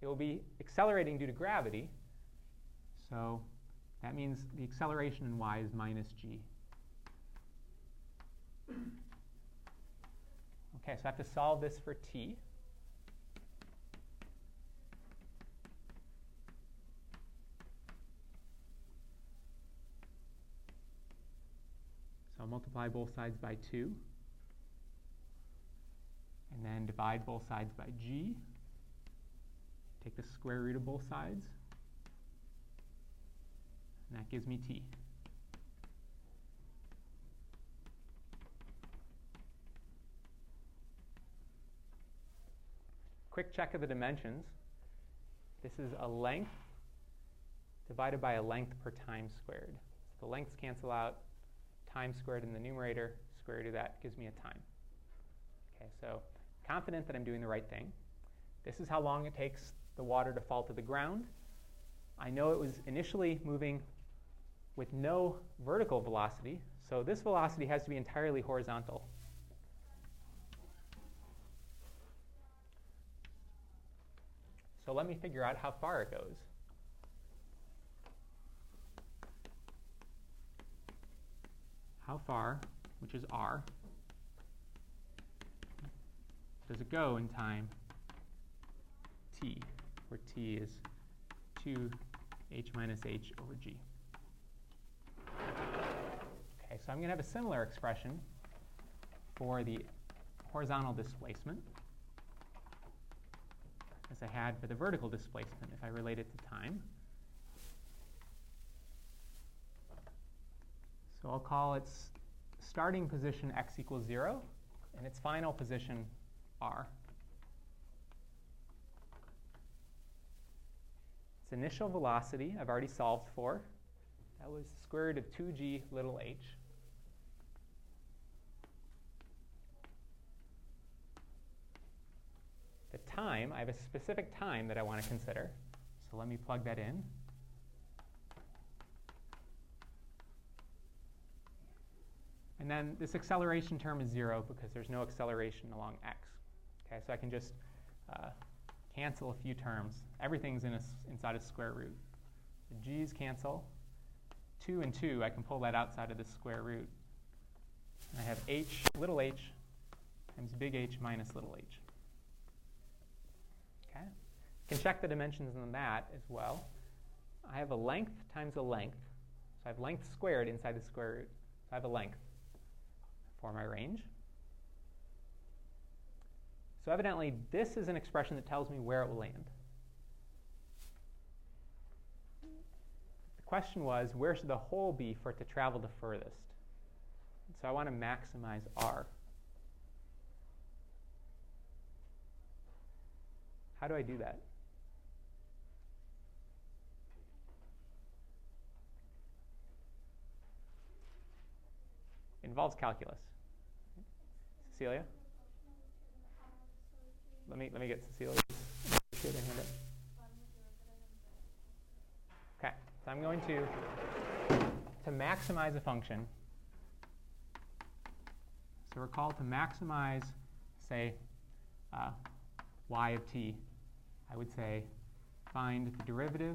It will be accelerating due to gravity. So that means the acceleration in y is minus g. Okay, so I have to solve this for t. multiply both sides by 2. And then divide both sides by g. Take the square root of both sides. And that gives me t. Quick check of the dimensions. This is a length divided by a length per time squared. So the lengths cancel out. Time squared in the numerator, square root of that gives me a time. Okay, so confident that I'm doing the right thing. This is how long it takes the water to fall to the ground. I know it was initially moving with no vertical velocity, so this velocity has to be entirely horizontal. So let me figure out how far it goes. How far, which is r, does it go in time t, where t is 2h minus h over g. Okay, so I'm going to have a similar expression for the horizontal displacement as I had for the vertical displacement if I relate it to time. So I'll call its starting position x equals 0 and its final position r. Its initial velocity I've already solved for. That was the square root of 2g little h. The time, I have a specific time that I want to consider. So let me plug that in. And then this acceleration term is 0 because there's no acceleration along x. Okay, so I can just uh, cancel a few terms. Everything's in a, inside a square root. The g's cancel. 2 and 2, I can pull that outside of the square root. I have h, little h, times big H minus little h. Okay? You can check the dimensions on that as well. I have a length times a length. So I have length squared inside the square root. So I have a length for my range. So evidently, this is an expression that tells me where it will land. The question was, where should the hole be for it to travel the furthest? So I want to maximize R. How do I do that? involves calculus. Cecilia? Let me, let me get Cecilia. Okay, so I'm going to, to maximize a function. So we're called to maximize, say, uh, y of t. I would say find the derivative,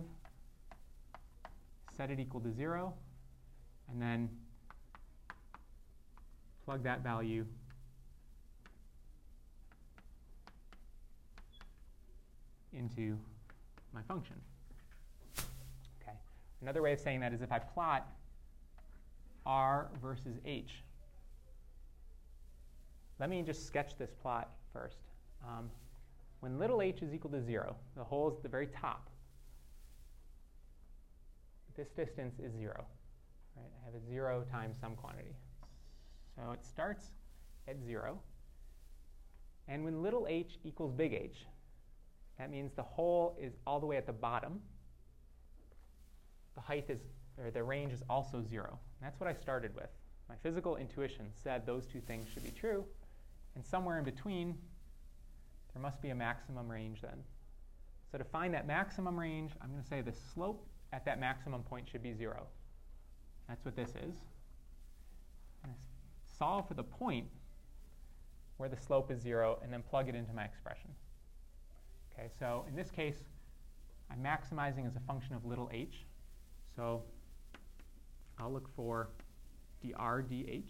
set it equal to 0, and then plug that value into my function. Okay. Another way of saying that is if I plot r versus h. Let me just sketch this plot first. Um, when little h is equal to 0, the hole is at the very top. This distance is 0. Right? I have a 0 times some quantity. So it starts at 0. And when little h equals big H, that means the hole is all the way at the bottom. The height is, or the range is also 0. And that's what I started with. My physical intuition said those two things should be true. And somewhere in between, there must be a maximum range then. So to find that maximum range, I'm going to say the slope at that maximum point should be 0. That's what this is. And solve for the point where the slope is 0 and then plug it into my expression. Okay, so in this case, I'm maximizing as a function of little h. So I'll look for dr dh.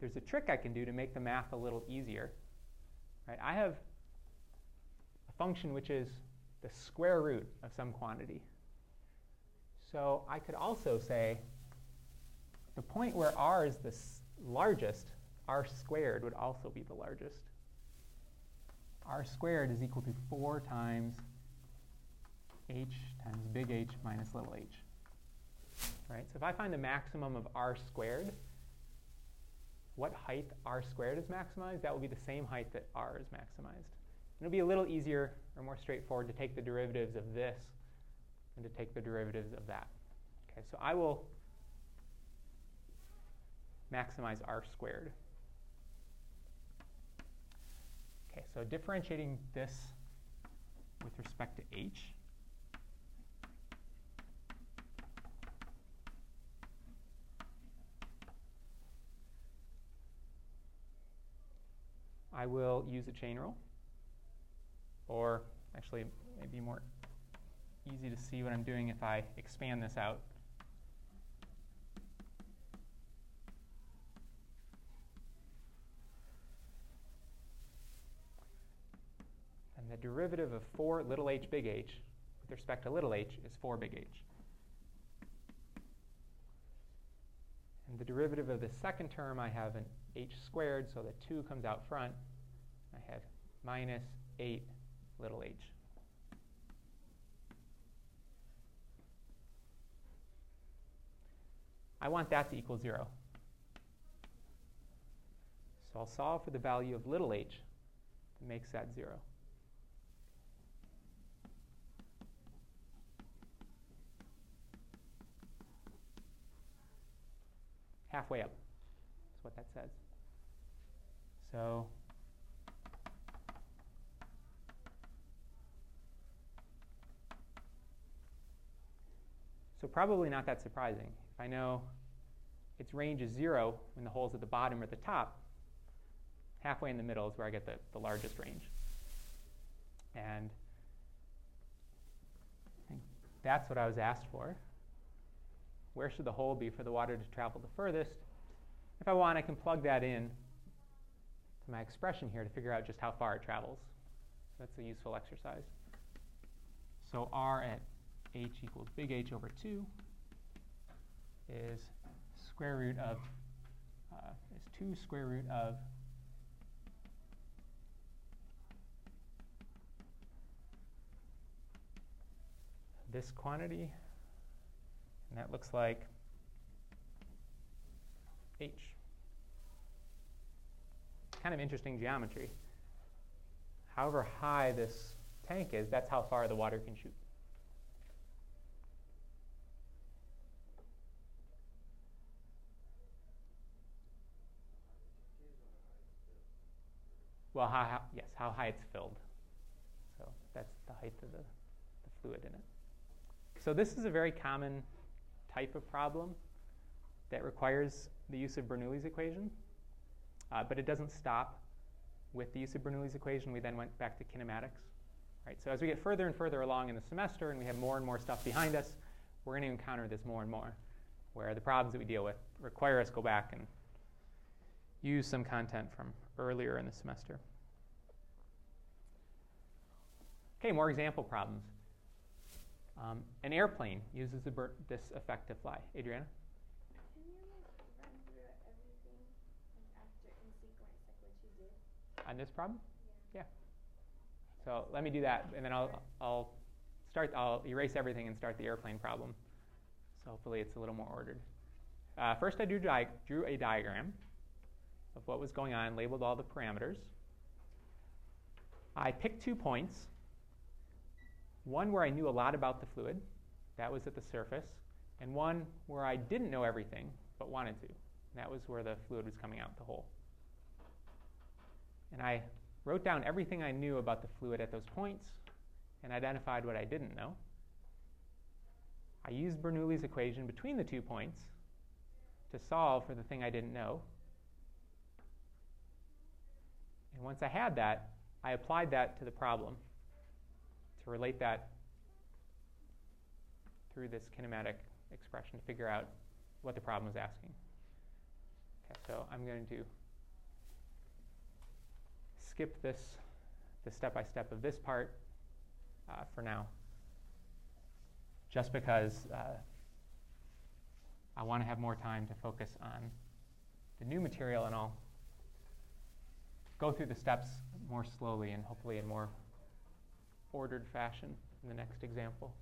There's a trick I can do to make the math a little easier. Right? I have a function which is the square root of some quantity. So I could also say the point where r is the largest, r squared would also be the largest. R squared is equal to 4 times h times big H minus little h. Right? So if I find the maximum of r squared, what height r squared is maximized, that will be the same height that r is maximized. It'll be a little easier or more straightforward to take the derivatives of this and to take the derivatives of that. Okay, so I will maximize r squared. Okay, so differentiating this with respect to h. I will use a chain rule, or actually maybe more easy to see what I'm doing if I expand this out. The derivative of 4 little h big H with respect to little h is 4 big H. And the derivative of the second term, I have an h squared, so the 2 comes out front. I have minus 8 little h. I want that to equal 0. So I'll solve for the value of little h that makes that 0. Halfway up. That's what that says. So So probably not that surprising. If I know its range is zero when the hole's at the bottom or the top, halfway in the middle is where I get the, the largest range. And that's what I was asked for. Where should the hole be for the water to travel the furthest? If I want, I can plug that in to my expression here to figure out just how far it travels. That's a useful exercise. So r at h equals big H over 2 is square root of, uh, is 2 square root of this quantity, and that looks like H. Kind of interesting geometry. However high this tank is, that's how far the water can shoot. Well, how, how, yes, how high it's filled. So that's the height of the, the fluid in it. So this is a very common type of problem that requires the use of Bernoulli's equation, uh, but it doesn't stop with the use of Bernoulli's equation. We then went back to kinematics. Right? So as we get further and further along in the semester and we have more and more stuff behind us, we're going to encounter this more and more, where the problems that we deal with require us to go back and use some content from earlier in the semester. Okay, more example problems. Um, an airplane uses this effect to fly. Adriana? On this problem? Yeah. yeah. So let me do that, and then I'll, I'll start. I'll erase everything and start the airplane problem. So hopefully it's a little more ordered. Uh, first, I drew, di- drew a diagram of what was going on, labeled all the parameters. I picked two points. One where I knew a lot about the fluid, that was at the surface, and one where I didn't know everything but wanted to. That was where the fluid was coming out the hole. And I wrote down everything I knew about the fluid at those points and identified what I didn't know. I used Bernoulli's equation between the two points to solve for the thing I didn't know. And once I had that, I applied that to the problem to relate that through this kinematic expression to figure out what the problem is asking. Okay, so I'm going to skip this, the step-by-step of this part uh, for now, just because uh, I want to have more time to focus on the new material, and I'll go through the steps more slowly and hopefully in more ordered fashion in the next example.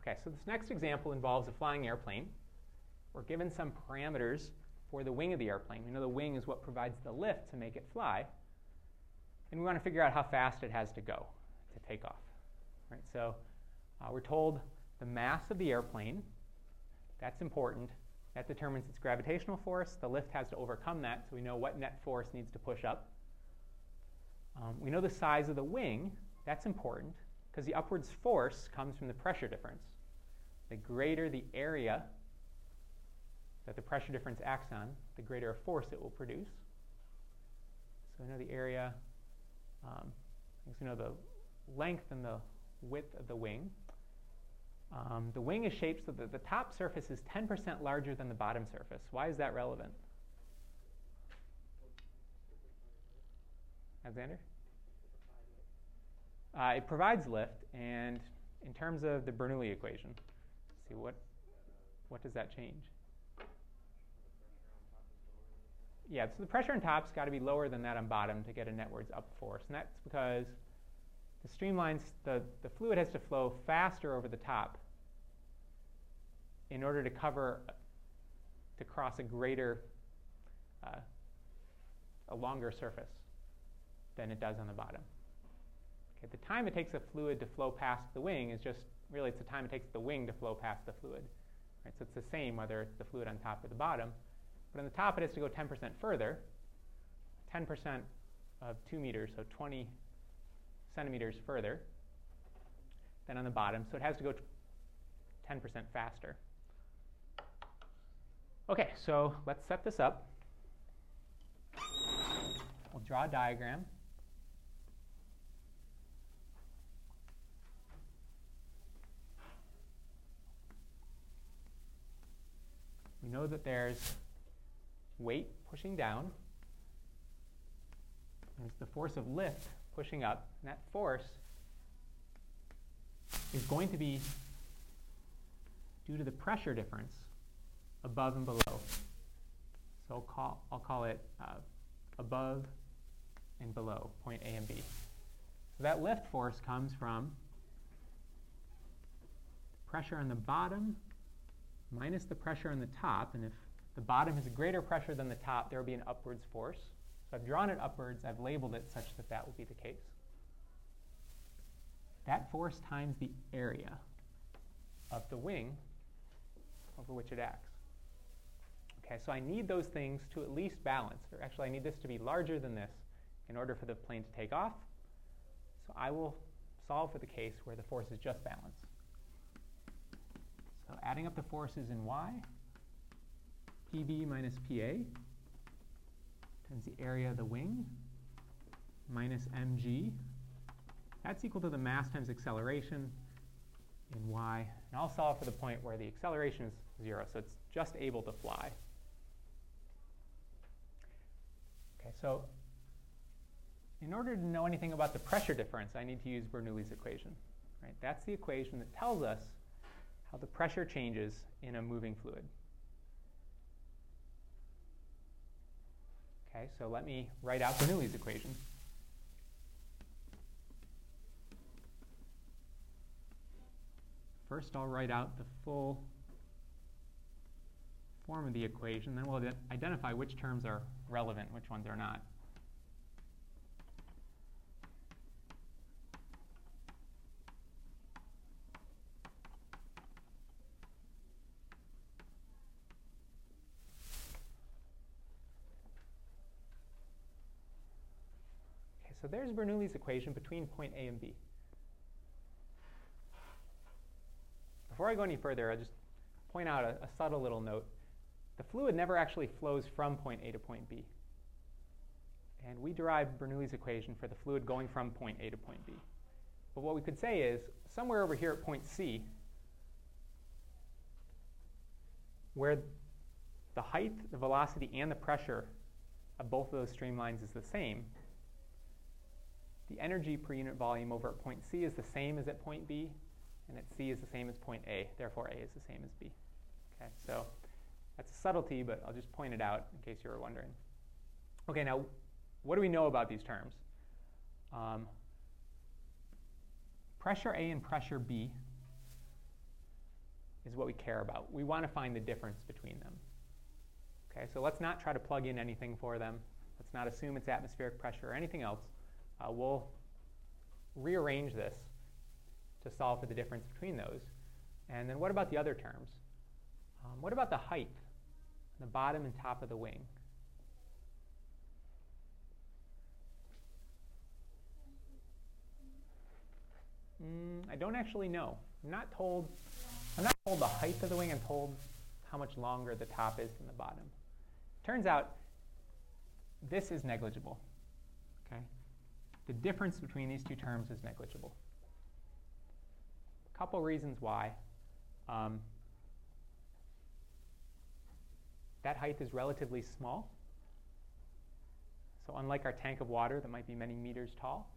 Okay, so this next example involves a flying airplane. We're given some parameters for the wing of the airplane. We know the wing is what provides the lift to make it fly. And we want to figure out how fast it has to go to take off. Right, so uh, we're told the mass of the airplane, that's important. That determines its gravitational force. The lift has to overcome that, so we know what net force needs to push up. Um, we know the size of the wing. That's important because the upwards force comes from the pressure difference. The greater the area pressure difference acts on, the greater a force it will produce. So we know the area, um, we know the length and the width of the wing. Um, the wing is shaped so that the top surface is 10% larger than the bottom surface. Why is that relevant? Alexander? Uh, it provides lift, and in terms of the Bernoulli equation, see what, what does that change? Yeah, so the pressure on top's got to be lower than that on bottom to get a netwards up force, and that's because the streamlines, the, the fluid has to flow faster over the top in order to cover, to cross a greater, uh, a longer surface than it does on the bottom. Okay, the time it takes a fluid to flow past the wing is just really it's the time it takes the wing to flow past the fluid. Right? So it's the same whether it's the fluid on top or the bottom. But on the top it has to go 10% further. 10% of 2 meters, so 20 centimeters further than on the bottom. So it has to go 10% faster. Okay, so let's set this up. We'll draw a diagram. We know that there's weight pushing down. There's the force of lift pushing up. And that force is going to be due to the pressure difference above and below. So I'll call, I'll call it uh, above and below, point A and B. So that lift force comes from pressure on the bottom minus the pressure on the top. And if the bottom has a greater pressure than the top, there will be an upwards force. So I've drawn it upwards, I've labeled it such that that will be the case. That force times the area of the wing over which it acts. Okay, so I need those things to at least balance, or actually I need this to be larger than this in order for the plane to take off. So I will solve for the case where the force is just balanced. So adding up the forces in y, PB minus PA times the area of the wing minus mg. That's equal to the mass times acceleration in y. And I'll solve for the point where the acceleration is zero, so it's just able to fly. Okay, so in order to know anything about the pressure difference, I need to use Bernoulli's equation. Right? That's the equation that tells us how the pressure changes in a moving fluid. Okay, so let me write out Bernoulli's equation. First, I'll write out the full form of the equation, then we'll identify which terms are relevant, which ones are not. So there's Bernoulli's equation between point A and B. Before I go any further, I'll just point out a, a subtle little note. The fluid never actually flows from point A to point B. And we derive Bernoulli's equation for the fluid going from point A to point B. But what we could say is somewhere over here at point C, where the height, the velocity, and the pressure of both of those streamlines is the same, the energy per unit volume over at point C is the same as at point B, and at C is the same as point A. Therefore, A is the same as B. Okay, so that's a subtlety, but I'll just point it out in case you were wondering. Okay, now what do we know about these terms? Um, pressure A and pressure B is what we care about. We want to find the difference between them. Okay, so let's not try to plug in anything for them. Let's not assume it's atmospheric pressure or anything else. Uh, we'll rearrange this to solve for the difference between those. And then what about the other terms? Um, what about the height, the bottom and top of the wing? Mm, I don't actually know. I'm not told. I'm not told the height of the wing. I'm told how much longer the top is than the bottom. Turns out this is negligible. The difference between these two terms is negligible. A couple reasons why. Um, that height is relatively small. So unlike our tank of water that might be many meters tall,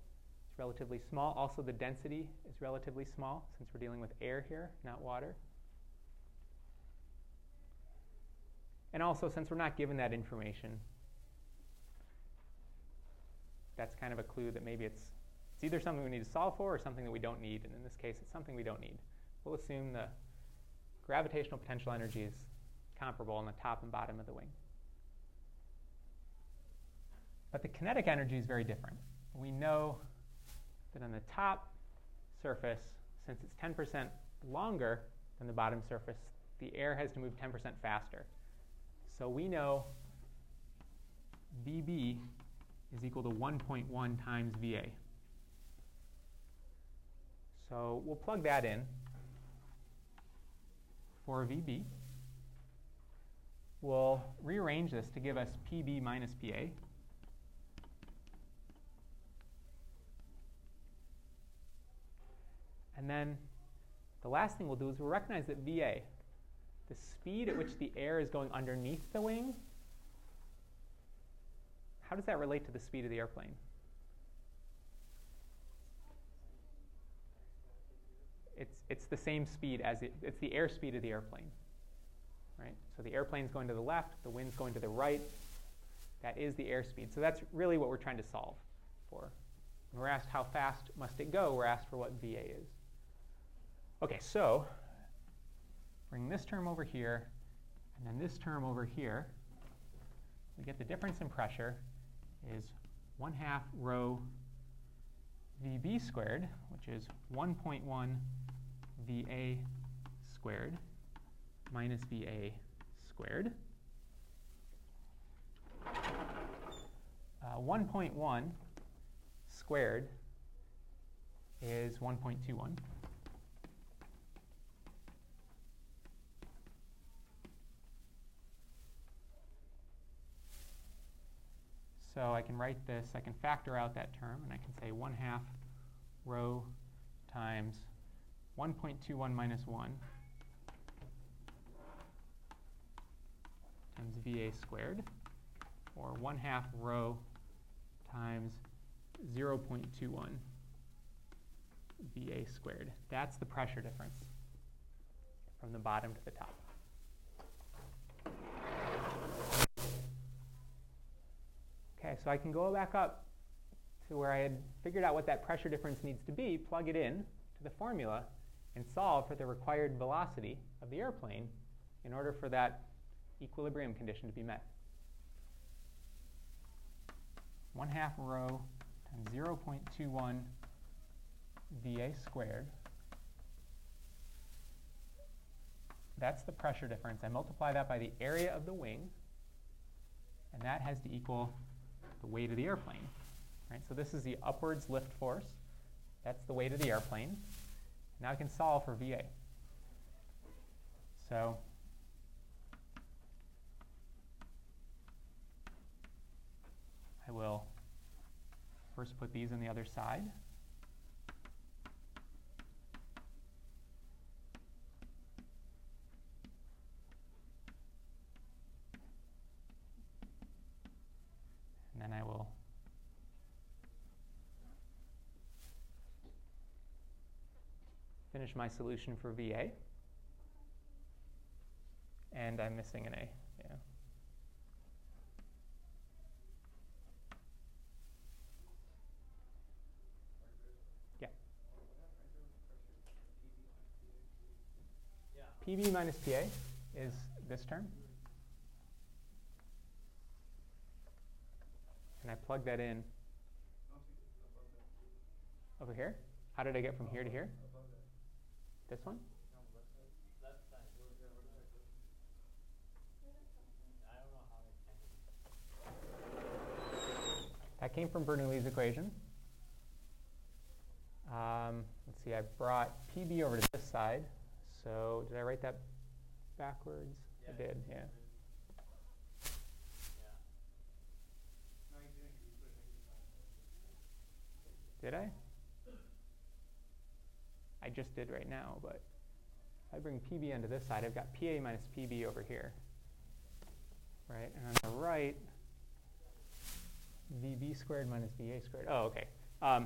it's relatively small. Also, the density is relatively small since we're dealing with air here, not water. And also, since we're not given that information, that's kind of a clue that maybe it's, it's either something we need to solve for or something that we don't need. And in this case, it's something we don't need. We'll assume the gravitational potential energy is comparable on the top and bottom of the wing. But the kinetic energy is very different. We know that on the top surface, since it's 10% longer than the bottom surface, the air has to move 10% faster. So we know VB is equal to 1.1 times VA. So we'll plug that in for VB. We'll rearrange this to give us PB minus PA. And then the last thing we'll do is we'll recognize that VA, the speed at which the air is going underneath the wing, how does that relate to the speed of the airplane? It's, it's the same speed as it, it's the airspeed of the airplane. Right? So the airplane's going to the left, the wind's going to the right. That is the airspeed. So that's really what we're trying to solve for. When we're asked how fast must it go, we're asked for what VA is. Okay, so bring this term over here, and then this term over here. We get the difference in pressure is 1 half rho VB squared, which is 1.1 VA squared minus VA squared. Uh, 1.1 squared is 1.21. So I can write this, I can factor out that term, and I can say 1 half rho times 1.21 minus 1 times VA squared, or 1 half rho times 0.21 VA squared. That's the pressure difference from the bottom to the top. Okay, so I can go back up to where I had figured out what that pressure difference needs to be, plug it in to the formula, and solve for the required velocity of the airplane in order for that equilibrium condition to be met. 1 half rho times 0.21 VA squared. That's the pressure difference. I multiply that by the area of the wing, and that has to equal the weight of the airplane. Right? So this is the upwards lift force. That's the weight of the airplane. Now I can solve for VA. So I will first put these on the other side. Then I will finish my solution for VA. And I'm missing an A. Yeah. Yeah. PB minus PA is this term. And I plug that in over here. How did I get from here to here? This one? That came from Bernoulli's equation. Um, let's see, I brought PB over to this side. So did I write that backwards? Yeah, I did, yeah. Did I? I just did right now, but if I bring PB onto this side, I've got PA minus PB over here. Right? And on the right, VB squared minus VA squared. Oh, okay. Um,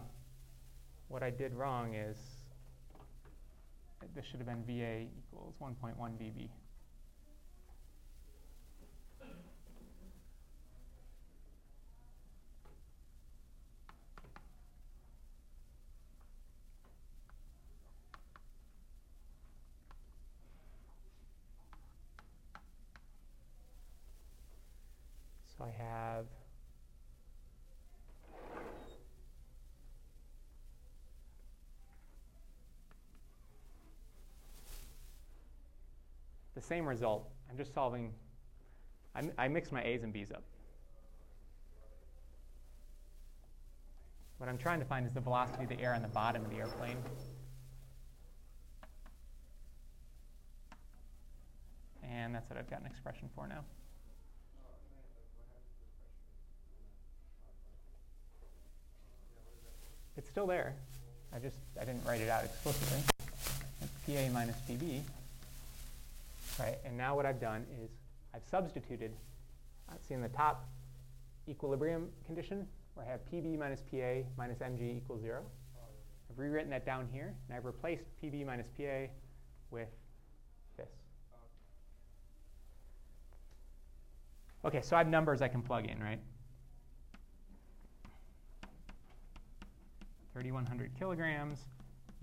what I did wrong is this should have been VA equals 1.1 VB. So I have the same result. I'm just solving, I'm, I mix my A's and B's up. What I'm trying to find is the velocity of the air on the bottom of the airplane. And that's what I've got an expression for now. It's still there. I just I didn't write it out explicitly. It's PA minus PB. Right, and now what I've done is I've substituted, uh, see in the top equilibrium condition where I have PB minus PA minus MG equals zero. I've rewritten that down here, and I've replaced PB minus PA with this. Okay, so I have numbers I can plug in, right? 3,100 kilograms,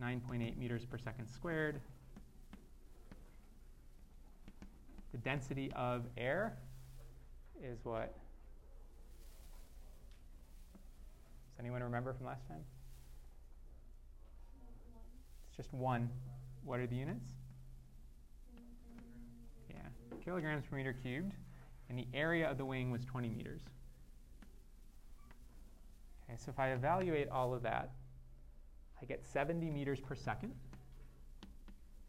9.8 meters per second squared. The density of air is what? Does anyone remember from last time? It's just one. What are the units? Yeah, kilograms per meter cubed. And the area of the wing was 20 meters. Okay, so if I evaluate all of that, I get 70 meters per second.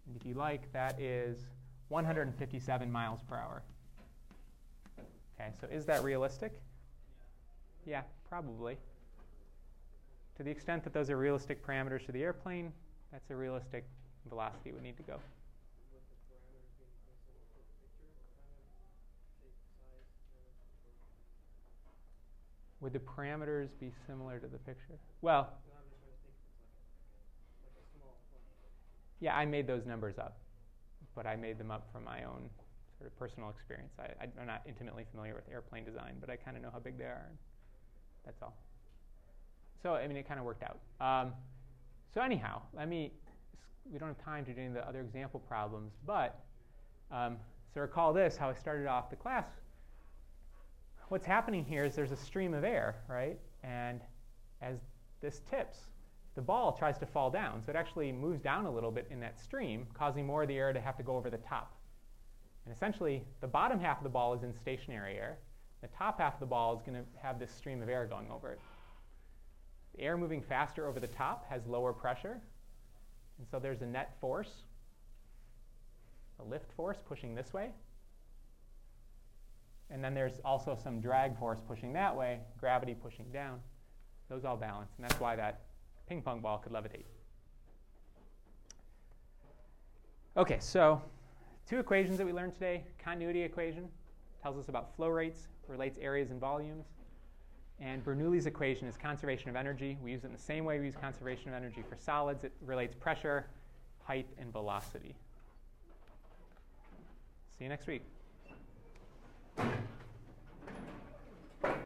And if you like, that is 157 miles per hour. Okay, so is that realistic? Yeah, probably. To the extent that those are realistic parameters for the airplane, that's a realistic velocity we need to go. Would the parameters be similar to the picture? Well, yeah, I made those numbers up, but I made them up from my own sort of personal experience. I, am not intimately familiar with airplane design, but I kind of know how big they are. That's all. So, I mean, it kind of worked out. Um, so, anyhow, let me, we don't have time to do any of the other example problems, but um, So recall this, how I started off the class. What's happening here is there's a stream of air, right? And as this tips, the ball tries to fall down. So it actually moves down a little bit in that stream, causing more of the air to have to go over the top. And essentially, the bottom half of the ball is in stationary air. The top half of the ball is going to have this stream of air going over it. The air moving faster over the top has lower pressure. And so there's a net force, a lift force pushing this way. And then there's also some drag force pushing that way, gravity pushing down. Those all balance. And that's why that ping pong ball could levitate. Okay, so two equations that we learned today. Continuity equation tells us about flow rates, relates areas and volumes. And Bernoulli's equation is conservation of energy. We use it in the same way we use conservation of energy for solids. It relates pressure, height, and velocity. See you next week.